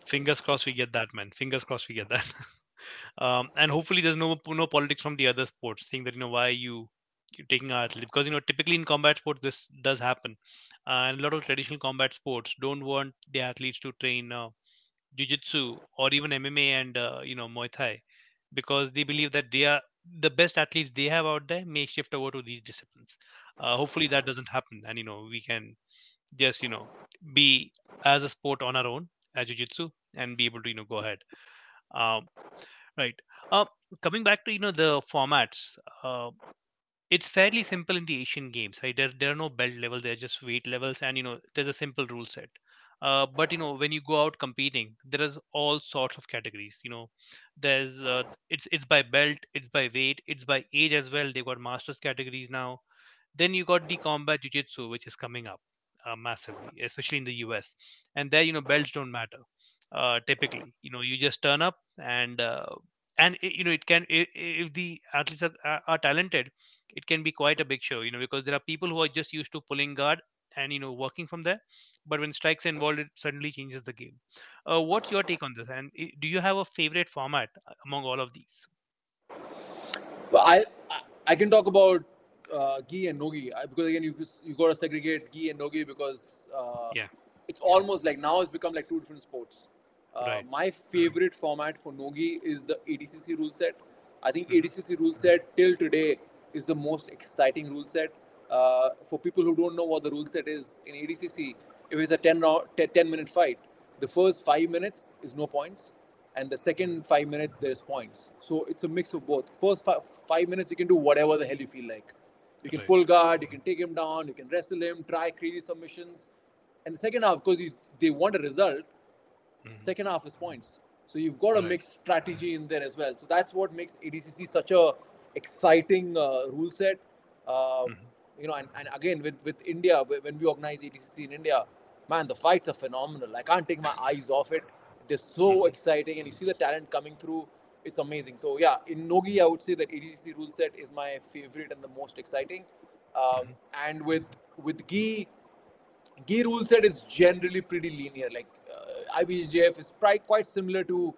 Fingers crossed we get that, man. Fingers crossed we get that. um, and hopefully there's no no politics from the other sports, saying that you know why you taking our athlete because you know typically in combat sports this does happen, uh, and a lot of traditional combat sports don't want the athletes to train uh, jiu-jitsu or even MMA and uh, you know Muay Thai because they believe that they are the best athletes they have out there may shift over to these disciplines. Uh, hopefully that doesn't happen, and you know we can just you know be as a sport on our own as jiu-jitsu and be able to you know go ahead. Um, right. Uh, coming back to you know the formats. Uh, it's fairly simple in the Asian Games, right? There, there are no belt levels, there are just weight levels, and you know, there's a simple rule set. Uh, but you know, when you go out competing, there is all sorts of categories. You know, there's uh, it's it's by belt, it's by weight, it's by age as well. They've got masters categories now. Then you got the combat jiu-jitsu, which is coming up uh, massively, especially in the US. And there, you know, belts don't matter. Uh, typically, you know, you just turn up and uh, and you know, it can if the athletes are are talented, it can be quite a big show. You know, because there are people who are just used to pulling guard and you know working from there, but when strikes involved, it suddenly changes the game. Uh, what's your take on this? And do you have a favorite format uh, among all of these? But I, I, can talk about uh, gi and nogi because again you you got to segregate gi and nogi because uh, Yeah. it's almost like now it's become like two different sports. Uh, Right. My favorite format for nogi is the ADCC rule set. I think Mhm. ADCC rule set till today is the most exciting rule set. Uh, for people who don't know what the rule set is in ADCC, if it's a 10, round, 10 10 minute fight, the first five minutes is no points, and the second five minutes there's points. So it's a mix of both. First five, five minutes you can do whatever the hell you feel like. You can Right. pull guard, you can take him down, you can wrestle him, try crazy submissions. And the second half, because you, they want a result, Mhm. second half is points. So you've got a mixed strategy in there as well. So that's what makes ADCC such a exciting uh, rule set. Uh, Mhm. You know, and, and again with with India, when we organize ADCC in India, man, the fights are phenomenal. I can't take my eyes off it. They're so Mhm. exciting, and you see the talent coming through. It's amazing. So yeah, in Nogi, I would say that ADCC rule set is my favorite and the most exciting. Um, Mhm. And with with Gi, Gi rule set is generally pretty linear. Like uh, IBJJF is quite quite similar to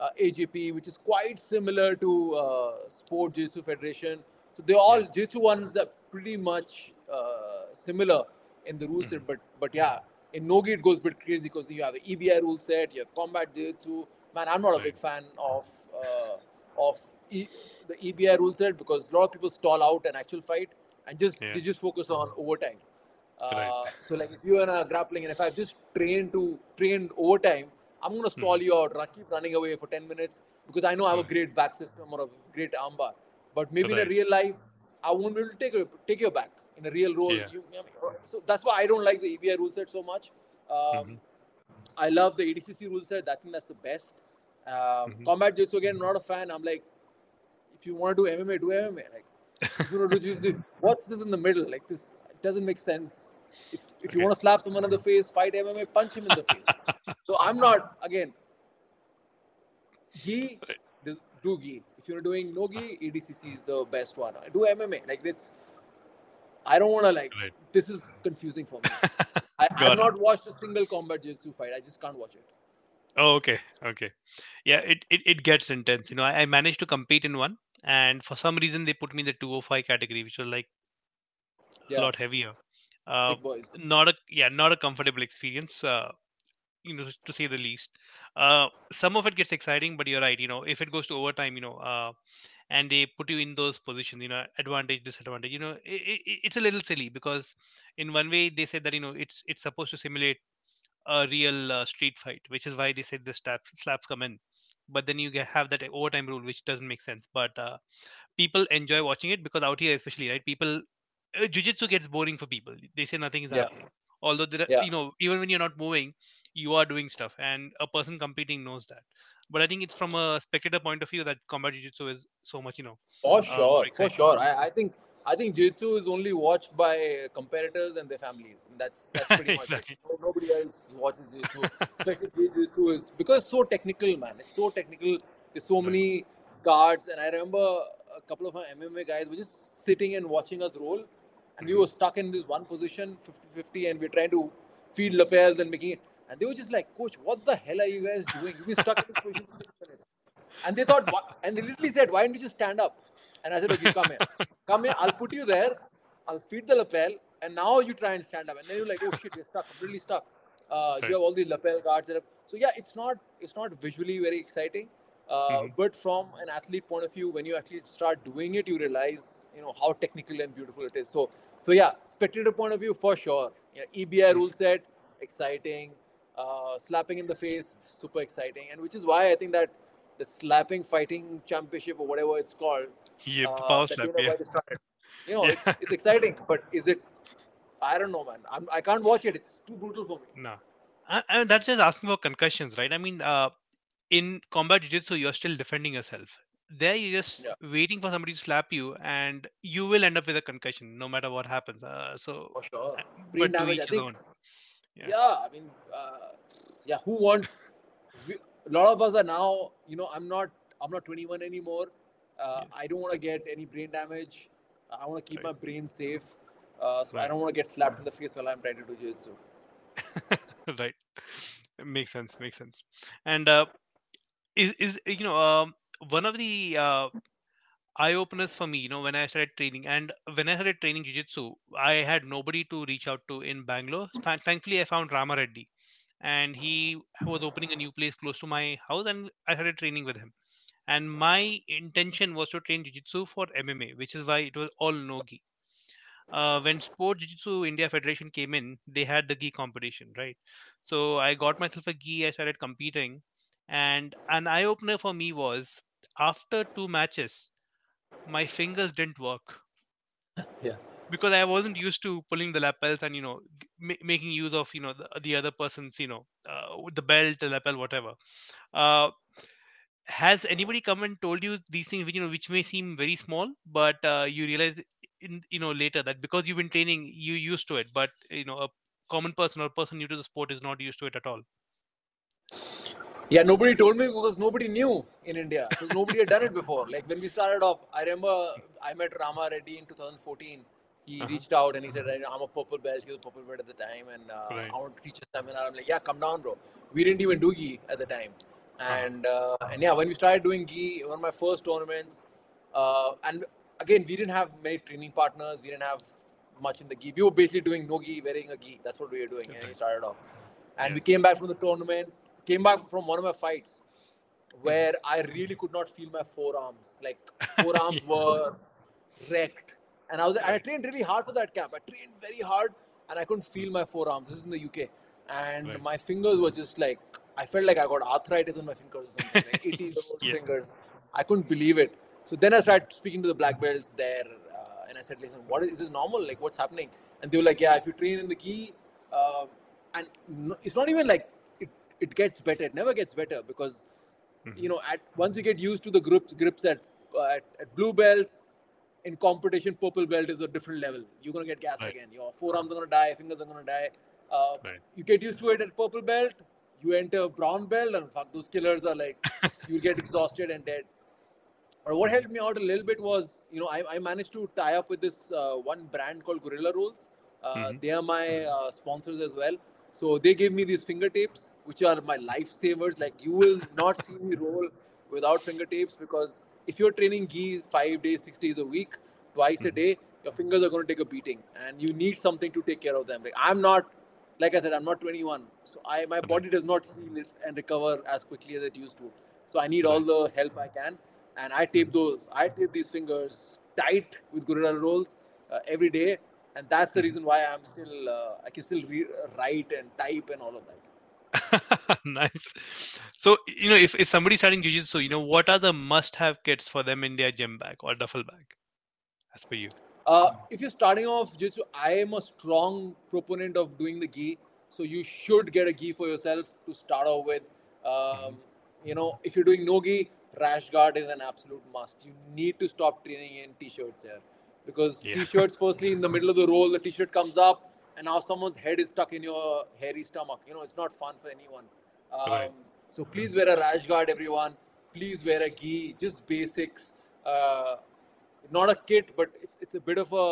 uh, AJP, which is quite similar to uh, Sport Jiu-Jitsu Federation. So they all Yeah. Jiu-Jitsu ones are pretty much uh, similar in the rule set. But but yeah, in Nogi it goes a bit crazy because you have an EBI rule set, you have combat Jiu-Jitsu. Man, I'm not a big fan of uh, of e- the EBI rule set because a lot of people stall out an actual fight and just Yeah. they just focus on overtime. Uh, Right. So like if you're in a grappling and if I've just trained to trained overtime, I'm gonna stall you out, keep running away for 10 minutes because I know I have a great back system or a great armbar. But maybe in a real life, I won't be able to take your, take your back in a real role. Yeah. You, so that's why I don't like the EBI rule set so much. Um, Mhm. I love the ADCC rule set. I think that's the best. Um, Mhm. Combat Jiu-Jitsu again, I'm not a fan. I'm like, if you want to do MMA, do MMA. Like If you want to do what's this in the middle? Like this it doesn't make sense. If, you Okay. want to slap someone in the face, fight MMA, punch him in the face. so I'm not again. Gi, this, do gi. If you're doing no gi, ADCC is the best one. I Do MMA like this. I don't want to like. Right. This is confusing for me. I, it. not watched a single combat jiu-jitsu fight. I just can't watch it. Oh, okay, okay. Yeah, it, it, it gets intense. You know, I, I managed to compete in one, and for some reason they put me in the 205 category, which was like Yeah, a lot heavier. Uh, boys. not a yeah, not a comfortable experience. Uh, you know, to say the least. Uh, some of it gets exciting, but you're right. You know, if it goes to overtime, you know, uh, and they put you in those positions, you know, advantage, disadvantage. You know, it, it, it's a little silly because in one way they said that you know it's it's supposed to simulate a real uh, street fight, which is why they said the slaps slaps come in. But then you have that overtime rule, which doesn't make sense. But uh, people enjoy watching it because out here, especially, right? People, uh, jujitsu gets boring for people. They say nothing is Yeah. happening. Although there, are, Yeah. you know, even when you're not moving, you are doing stuff, and a person competing knows that. But I think it's from a spectator point of view that combat jiu-jitsu is so much, you know. For Uh, sure, for sure. I, I think I think jiu-jitsu is only watched by competitors and their families. And that's that's pretty much Exactly. it. Nobody else watches jiu-jitsu. Especially jiu-jitsu is because it's so technical, man. It's so technical. There's so many guards, and I remember a couple of our MMA guys were just sitting and watching us roll, and we were stuck in this one position, 50-50, and we're trying to feed lapels and making it. And they were just like, Coach, what the hell are you guys doing? You've been stuck in this position for six minutes. And they thought, and they literally said, why don't you just stand up? And I said, okay, come here. Come here. I'll put you there. I'll feed the lapel. And now you try and stand up. And then you're like, oh shit, you're stuck, completely stuck. Uh. You have all these lapel guards. and- So yeah, it's not it's not visually very exciting. Uh, Mhm. But from an athlete point of view, when you actually start doing it, you realize you know how technical and beautiful it is. So so yeah, spectator point of view for sure. Yeah, EBI rule set, exciting. Uh, slapping in the face, super exciting, and which is why I think that the slapping fighting championship or whatever it's called, Yeah, uh, power slap. Dana Yeah. You know, Yeah. it's, it's exciting, but is it? I don't know, man. I'm, I can't watch it. It's too brutal for me. No. I, I mean, that's just asking for concussions, right? I mean, uh, in combat jiu-jitsu, you're still defending yourself. There, you're just Yeah. waiting for somebody to slap you, and you will end up with a concussion, no matter what happens. Uh, so, For sure. Brain but damage. I think. Yeah. Yeah. I mean, uh, yeah. Who wants? We, a lot of us are now. You know, I'm not. I'm not 21 anymore. Uh, Yes. I don't want to get any brain damage. I want to keep Right. my brain safe. Uh, so I don't want to get slapped in the face while I'm trying to do jiu-jitsu. right. Makes sense. Makes sense. And uh, is is you know um, one of the uh, eye openers for me, you know, when I started training and when I started training jiu-jitsu, I had nobody to reach out to in Bangalore. Thankfully, I found Rama Reddy and he was opening a new place close to my house and I started training with him. And my intention was to train jiu-jitsu for MMA, which is why it was all no-gi. Uh, when Sport Jiu-Jitsu India Federation came in, they had the gi competition, right? So I got myself a gi, I started competing, and an eye-opener for me was after two matches, my fingers didn't work Yeah. because I wasn't used to pulling the lapels and you know ma- making use of you know the, the other person's you know uh, with the belt, the lapel, whatever. Uh, has anybody come and told you these things which you know which may seem very small, but uh, you realize in you know later that because you've been training, you're used to it, but you know a common person or a person new to the sport is not used to it at all. Yeah, nobody told me because nobody knew in India because nobody had done it before. Like when we started off, I remember I met Rama Reddy in 2014. He Uh-huh. reached out and he said, "I'm a purple belt." He was a purple belt at the time, and uh, Right. I want to teach a seminar. I'm like, "Yeah, come down, bro." We didn't even do gi at the time, and uh, and yeah, when we started doing gi, one of my first tournaments, uh, and again, we didn't have many training partners. We didn't have much in the gi. We were basically doing no gi, wearing a gi. That's what we were doing, and we started off. And Yeah. we came back from the tournament. Came back from one of my fights where I really could not feel my forearms. Like forearms Yeah. were wrecked, and I was I trained really hard for that camp. I trained very hard, and I couldn't feel my forearms. This is in the UK, and Right. my fingers were just like I felt like I got arthritis in my fingers or something. Like 18 year old Yeah. fingers. I couldn't believe it. So then I started speaking to the black belts there, uh, and I said, "Listen, what is, is this normal? Like, what's happening?" And they were like, "Yeah, if you train in the gi, uh, and no, it's not even like it, gets better. It never gets better because Mhm. you know, at once you get used to the grips grips at uh, at, at blue belt, in competition, purple belt is a different level. You're gonna get gassed Right. again. Your forearms are gonna die, fingers are gonna die. Uh, Right. You get used to it at purple belt. You enter brown belt, and fuck, those killers are like, you get exhausted and dead. Or what helped me out a little bit was, you know, I, I managed to tie up with this uh, one brand called Gorilla Rules. Uh, Mhm. They are my uh, sponsors as well. So they gave me these finger tapes, which are my lifesavers. Like you will not see me roll without finger tapes because if you're training gi five days, six days a week, twice a Mhm. day, your fingers are going to take a beating, and you need something to take care of them. Like I'm not, like I said, I'm not 21, so I my body does not heal and recover as quickly as it used to. So I need all the help I can, and I tape those. I tape these fingers tight with Gorilla rolls uh, every day, and that's the Mhm. reason why I'm still uh, I can still re- write and type and all of that. nice. So, you know, if, if somebody's starting jiu-jitsu, you know, what are the must-have kits for them in their gym bag or duffel bag, as per you? Uh, if you're starting off jiu-jitsu, I am a strong proponent of doing the gi. So you should get a gi for yourself to start off with. Um, you know, if you're doing no gi, rash guard is an absolute must. You need to stop training in t-shirts here because Yeah. t-shirts, firstly, in the middle of the roll, the t-shirt comes up, and now someone's head is stuck in your hairy stomach. You know, it's not fun for anyone. Um, Right. So please wear a rash guard, everyone. Please wear a gi, just basics. Uh, not a kit, but it's it's a bit of a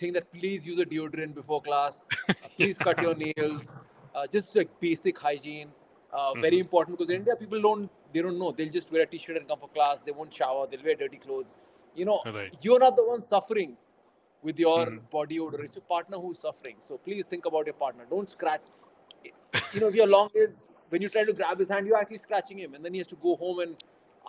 thing that please use a deodorant before class. Uh, please cut your nails. Uh, just like basic hygiene. Uh, Very important because in India people don't they don't know. They'll just wear a t-shirt and come for class. They won't shower. They'll wear dirty clothes. You know, Right. you're not the one suffering with your Mhm. body odor. It's your partner who's suffering. So please think about your partner. Don't scratch. You know, if you're long nails, when you try to grab his hand, you're actually scratching him, and then he has to go home and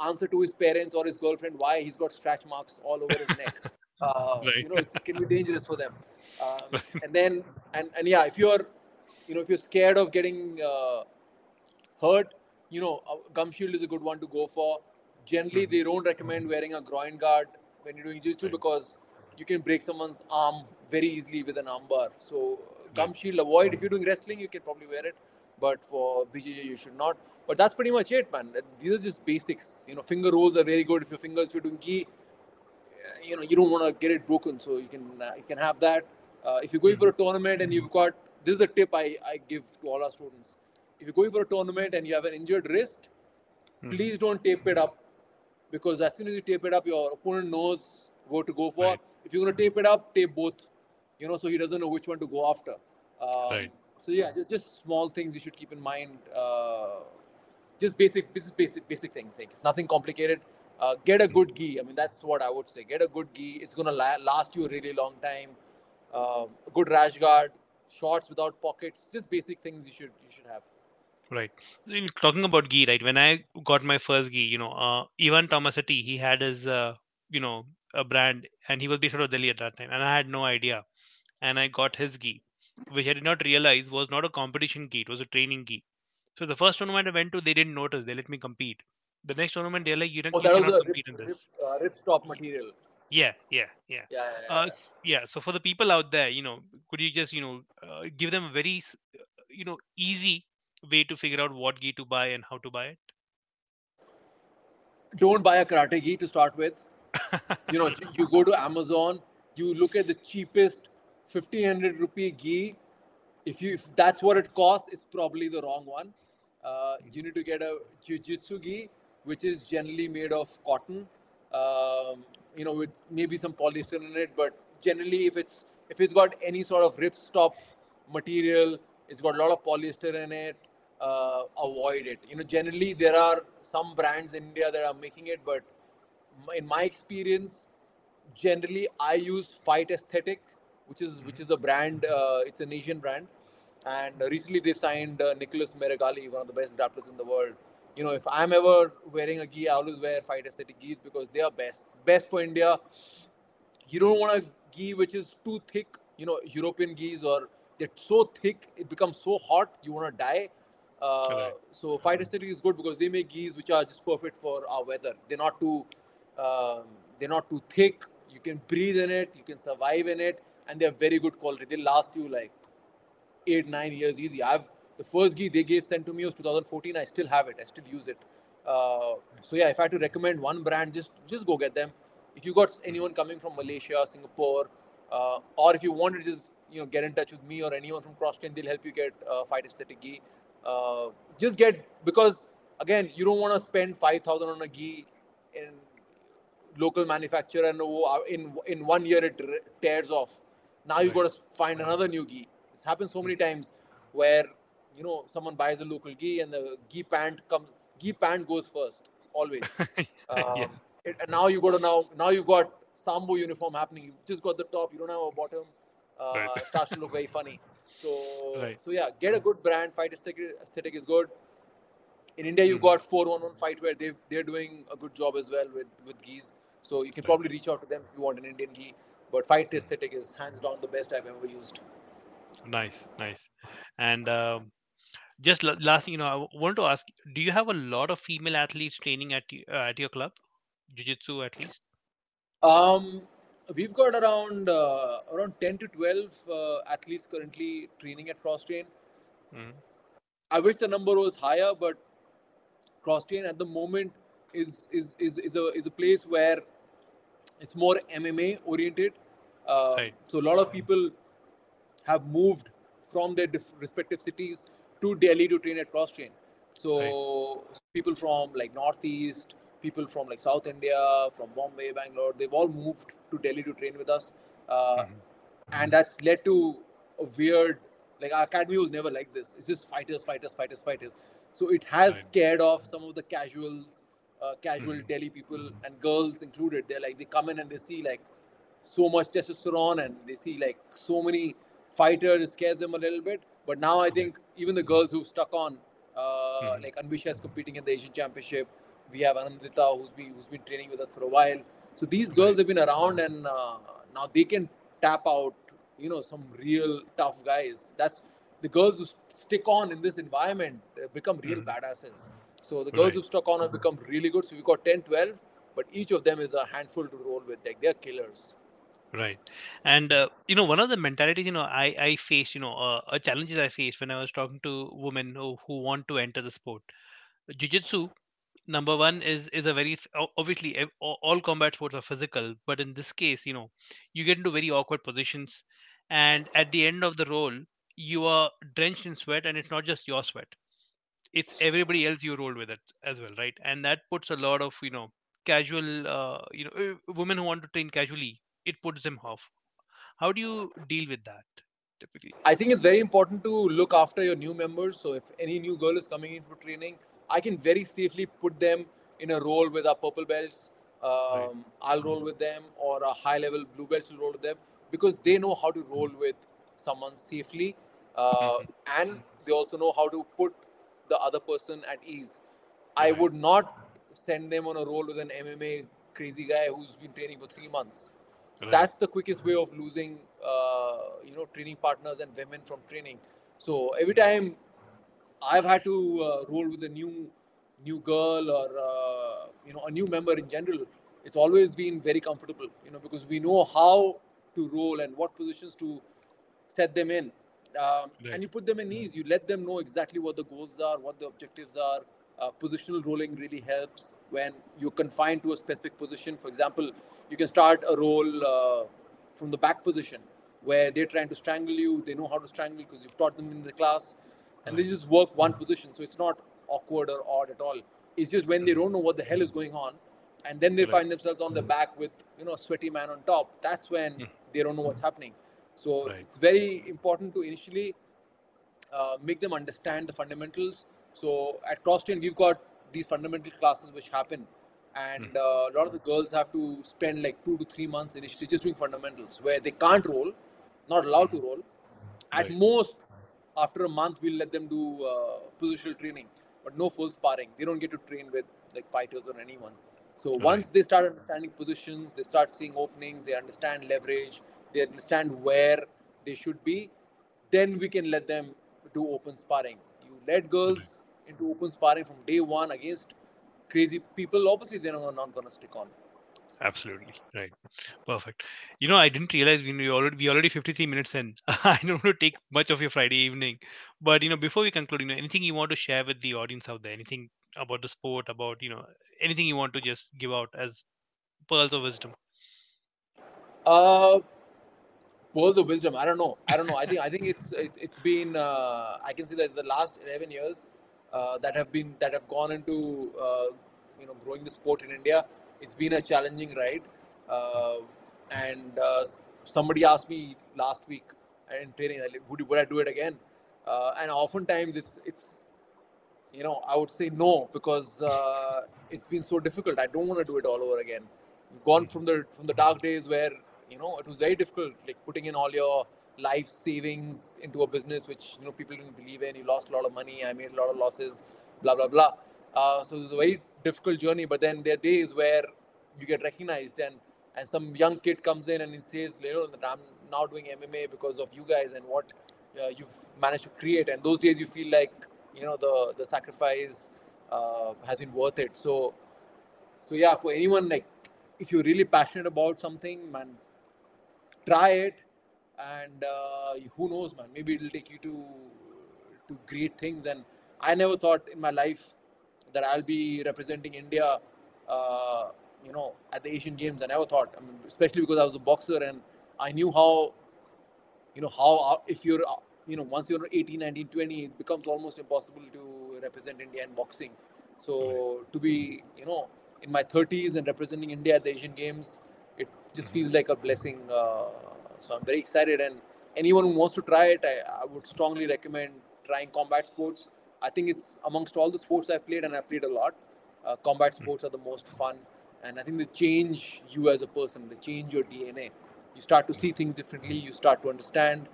answer to his parents or his girlfriend why he's got scratch marks all over his neck. Uh, Right. You know, it's, it can be dangerous for them. Um, and then, and and yeah, if you're, you know, if you're scared of getting uh, hurt, you know, a gum shield is a good one to go for. Generally, Mhm. they don't recommend wearing a groin guard when you're doing jiu-jitsu Right. because you can break someone's arm very easily with an armbar. So gum Right. shield avoid. If you're doing wrestling, you can probably wear it, but for BJJ you should not. But that's pretty much it, man. These are just basics. You know, finger rolls are very good if your fingers. If you're doing gi, uh, you know, you don't want to get it broken, so you can uh, you can have that. Uh, if you're going for a tournament and you've got this is a tip I, I give to all our students. If you're going for a tournament and you have an injured wrist, please don't tape it up because as soon as you tape it up, your opponent knows what to go for. Right. If you're gonna tape it up, tape both. You know, so he doesn't know which one to go after. Um, Right. So yeah, just just small things you should keep in mind. Uh, just basic, basic, basic, basic things. Like it's nothing complicated. Uh, get a good gi. I mean, that's what I would say. Get a good gi. It's gonna la- last you a really long time. Uh, good rash guard, shorts without pockets. Just basic things you should you should have. Right. In talking about gi, right? When I got my first gi, you know, uh, Ivan Tomasetti, he had his, uh, you know, a brand, and he was based out of Delhi at that time, and I had no idea. And I got his gi, which I did not realize was not a competition gi; it was a training gi. So the first tournament I went to, they didn't notice. They let me compete. The next tournament, they're like, "You, don't, Oh, you cannot rip, compete in rip, this." uh, rip stop material. Yeah, yeah, yeah. Yeah, yeah, yeah, Uh, yeah. So for the people out there, you know, could you just, you know, uh, give them a very, uh, you know, easy way to figure out what gi to buy and how to buy it? don't buy a karate gi to start with. You know, you- go to Amazon, you look at the cheapest 1500 rupee gi. If you if that's what it costs, it's probably the wrong one. Uh, you need to get a jiu-jitsu gi, which is generally made of cotton. Um, you know, with maybe some polyester in it, but generally, if it's if it's got any sort of ripstop material, it's got a lot of polyester in it. Uh, avoid it. You know, generally there are some brands in India that are making it, but in my experience, generally I use Fight Aesthetic, which is which is a brand. Uh, it's an Asian brand, and recently they signed uh, Nicholas Meregali, one of the best grapplers in the world. You know, if I'm ever wearing a gi, I always wear Fight Aesthetic gis because they are best. Best for India. You don't want a gi which is too thick. You know, European gis or they're so thick it becomes so hot you want to die. Uh, Correct. so Fight Aesthetic is good because they make gis which are just perfect for our weather. They're not too um, they're not too thick. You can breathe in it. You can survive in it, and they're very good quality. They last you like eight nine years easy. I've the first gi they gave sent to me was 2014. I still have it. I still use it. Uh, so yeah, if I had to recommend one brand, just just go get them. if you got anyone coming from Malaysia, Singapore, uh, or if you want to just you know get in touch with me or anyone from CrossTrain, they'll help you get uh, fight aesthetic gi. Uh, just get because again, you don't want to spend five thousand on a gi in local manufacturer and uh, in in one year it tears off. Now you Right. got to find another new gi. It's happened so many times where you know someone buys a local gi and the gi pant comes. Gi pant goes first always. Um, yeah. it, and now you got to now now you got sambo uniform happening. You've just got the top. You don't have a bottom. Uh, Right. starts to look very funny. So Right. so yeah, get a good brand. Fight aesthetic, aesthetic is good. In India, you've Mhm. got 411 Fight where they they're doing a good job as well with with gis. So you can Right. probably reach out to them if you want an Indian gi. But Fight aesthetic is hands down the best I've ever used. Nice, nice. And um, just la- last, thing, you know, I want to ask: Do you have a lot of female athletes training at uh, at your club, jiu-jitsu at least? Um, we've got around uh, around 10 to 12 uh, athletes currently training at Cross Train. Mhm. I wish the number was higher, but Cross Train at the moment is is is, is a is a place where it's more MMA oriented. Uh, Right. So a lot of people have moved from their diff- respective cities to Delhi to train at Cross Train. So people from like Northeast, people from like South India, from Bombay, Bangalore, they've all moved to Delhi to train with us, uh, Mhm. and that's led to a weird. Like our academy was never like this. It's just fighters, fighters, fighters, fighters. So it has Right. scared off some of the casuals, uh, casual Mhm. Delhi people and girls included. They're like they come in and they see like so much testosterone and they see like so many fighters. It scares them a little bit. But now I think even the girls who've stuck on, uh, Mhm. like Anvesha is competing in the Asian Championship. We have Anandita who's been who's been training with us for a while. So these girls Right. have been around and uh, now they can tap out, you know, some real tough guys. That's the girls who stick on in this environment become real Mhm. badasses. So the girls Right. who stuck on have become really good. So we've got 10, 12, but each of them is a handful to roll with. Like they're killers. Right. And uh, you know, one of the mentalities, you know, I I face, you know, uh, uh, challenges I face when I was talking to women who who want to enter the sport. Jiu-jitsu, number one, is is a very obviously all combat sports are physical, but in this case, you know, you get into very awkward positions, and at the end of the roll, you are drenched in sweat, and it's not just your sweat; it's everybody else you rolled with it as well, right? And that puts a lot of, you know, casual, uh, you know, uh, women who want to train casually, it puts them off. How do you deal with that typically? I think it's very important to look after your new members. So if any new girl is coming in for training, I can very safely put them in a role with our purple belts. Um, I'll roll with them, or a high level blue belts will roll with them because they know how to roll with someone safely, uh, Mhm. and they also know how to put the other person at ease. I would not send them on a roll with an MMA crazy guy who's been training for three months. Right. that's the quickest way of losing, uh, you know, training partners and women from training. So every time I've had to uh, roll with a new, new girl or uh, you know a new member in general, it's always been very comfortable. You know, because we know how to roll and what positions to set them in, um, Right. and you put them in ease. You let them know exactly what the goals are, what the objectives are. Uh, positional rolling really helps when you're confined to a specific position. For example, you can start a roll uh, from the back position where they're trying to strangle you. They know how to strangle because you've taught them in the class, and they just work one hmm. position. So it's not awkward or odd at all. It's just when they hmm. don't know what the hell is going on, and then they find themselves on the hmm. back with you know a sweaty man on top. That's when they don't know what's happening. So Right. it's very important to initially uh, make them understand the fundamentals. So at CrossTrain, we've got these fundamental classes which happen, and uh, a lot of the girls have to spend like two to three months initially just doing fundamentals where they can't roll, not allowed to roll. At Right. most, after a month, we'll let them do uh, positional training, but no full sparring. They don't get to train with like fighters or anyone. So Right. once they start understanding positions, they start seeing openings, they understand leverage, they understand where they should be, then we can let them do open sparring. You let girls into open sparring from day one against crazy people, obviously they're not, not going to stick on. Absolutely. Right. Perfect. You know, I didn't realize we we already we already 53 minutes in. I don't want to take much of your Friday evening, but you know, before we conclude, you know, anything you want to share with the audience out there? Anything about the sport? About you know, anything you want to just give out as pearls of wisdom? Uh, pearls of wisdom. I don't know. I don't know. I think I think it's it's, it's been. Uh, I can see that the last eleven years uh, that have been that have gone into uh, you know growing the sport in India. It's been a challenging ride, uh, and uh, somebody asked me last week in training, would you- would I do it again? Uh, and oftentimes it's it's you know I would say no because uh, it's been so difficult. I don't want to do it all over again. Gone from the from the dark days where you know it was very difficult, like putting in all your life savings into a business which you know people didn't believe in. You lost a lot of money. I made a lot of losses. Blah blah blah. Uh, so it was a very difficult journey. But then there are days where you get recognized and and some young kid comes in and he says, you know, that I'm now doing MMA because of you guys and what uh, you've managed to create. And those days you feel like you know the the sacrifice uh, has been worth it. So so yeah, for anyone like if you're really passionate about something, man, try it, and uh, who knows, man, maybe it'll take you to to great things. And I never thought in my life that I'll be representing India, uh, you know, at the Asian Games. I never thought, I mean, especially because I was a boxer and I knew how you know how uh, if you're uh, you know once you're 18 19 20 it becomes almost impossible to represent india in boxing. So to be you know in my 30s and representing india at the asian games it just feels like a blessing uh, so i'm very excited. And anyone who wants to try it I, I would strongly recommend trying combat sports i think it's amongst all the sports i've played and i've played a lot uh, combat sports are the most fun and i think they change you as a person they change your dna you start to see things differently you start to understand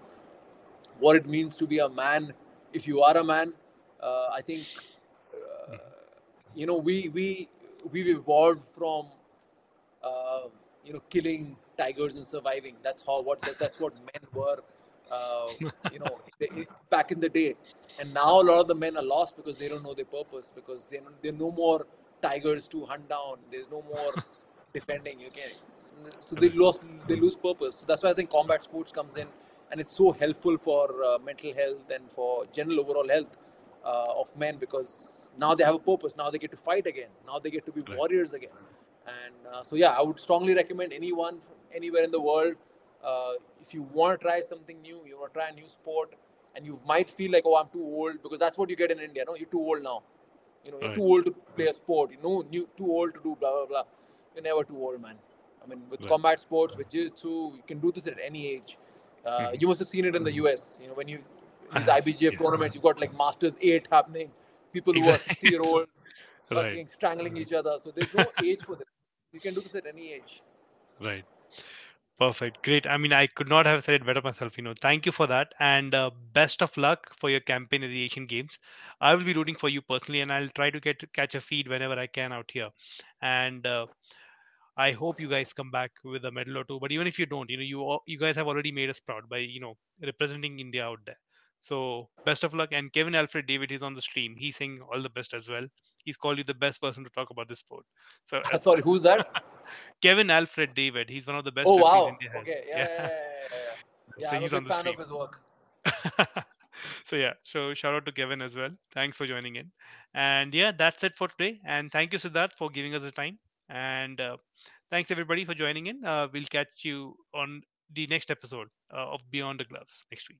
what it means to be a man if you are a man. Uh, i think uh, you know we we we've evolved from uh, you know killing tigers and surviving. That's how what that, that's what men were uh, you know they, back in the day. And now a lot of the men are lost because they don't know their purpose because they are no more tigers to hunt down. There's no more defending okay? So they lost they lose purpose. So that's why i think combat sports comes in and it's so helpful for uh, mental health and for general overall health uh, of men because now they have a purpose. Now they get to fight again. Now they get to be Right. warriors again. And uh, so yeah i would strongly recommend anyone anywhere in the world uh, if you want to try something new you want to try a new sport and you might feel like oh i'm too old because that's what you get in india no you're too old now you know you're Right. too old to play a sport you know new too old to do blah blah blah you're never too old man i mean with Right. combat sports with jiu-jitsu you can do this at any age uh, Mhm. you must have seen it in the us you know when you these IBJJF Yeah. tournaments you've got like masters 8 happening people who are. 60 year old Right. strangling each other so there's no age for this you can do this at any age Right. Perfect. Great. I mean, I could not have said it better myself. You know, thank you for that, and uh, best of luck for your campaign at the Asian Games. I will be rooting for you personally, and I'll try to get catch a feed whenever I can out here. And uh, I hope you guys come back with a medal or two. But even if you don't, you know, you you guys have already made us proud by you know representing India out there. So best of luck. And Kevin Alfred David is on the stream. He's saying all the best as well. He's called you the best person to talk about this sport. So sorry who's that Kevin Alfred David, he's one of the best oh wow okay yeah yeah yeah, yeah, yeah. so i'm a he's on the fan stream. of his work so yeah, so shout out to Kevin as well. Thanks for joining in. And yeah, that's it for today. And thank you, Siddharth, for giving us the time. And uh, thanks everybody for joining in. Uh, we'll catch you on the next episode uh, of Beyond the Gloves next week.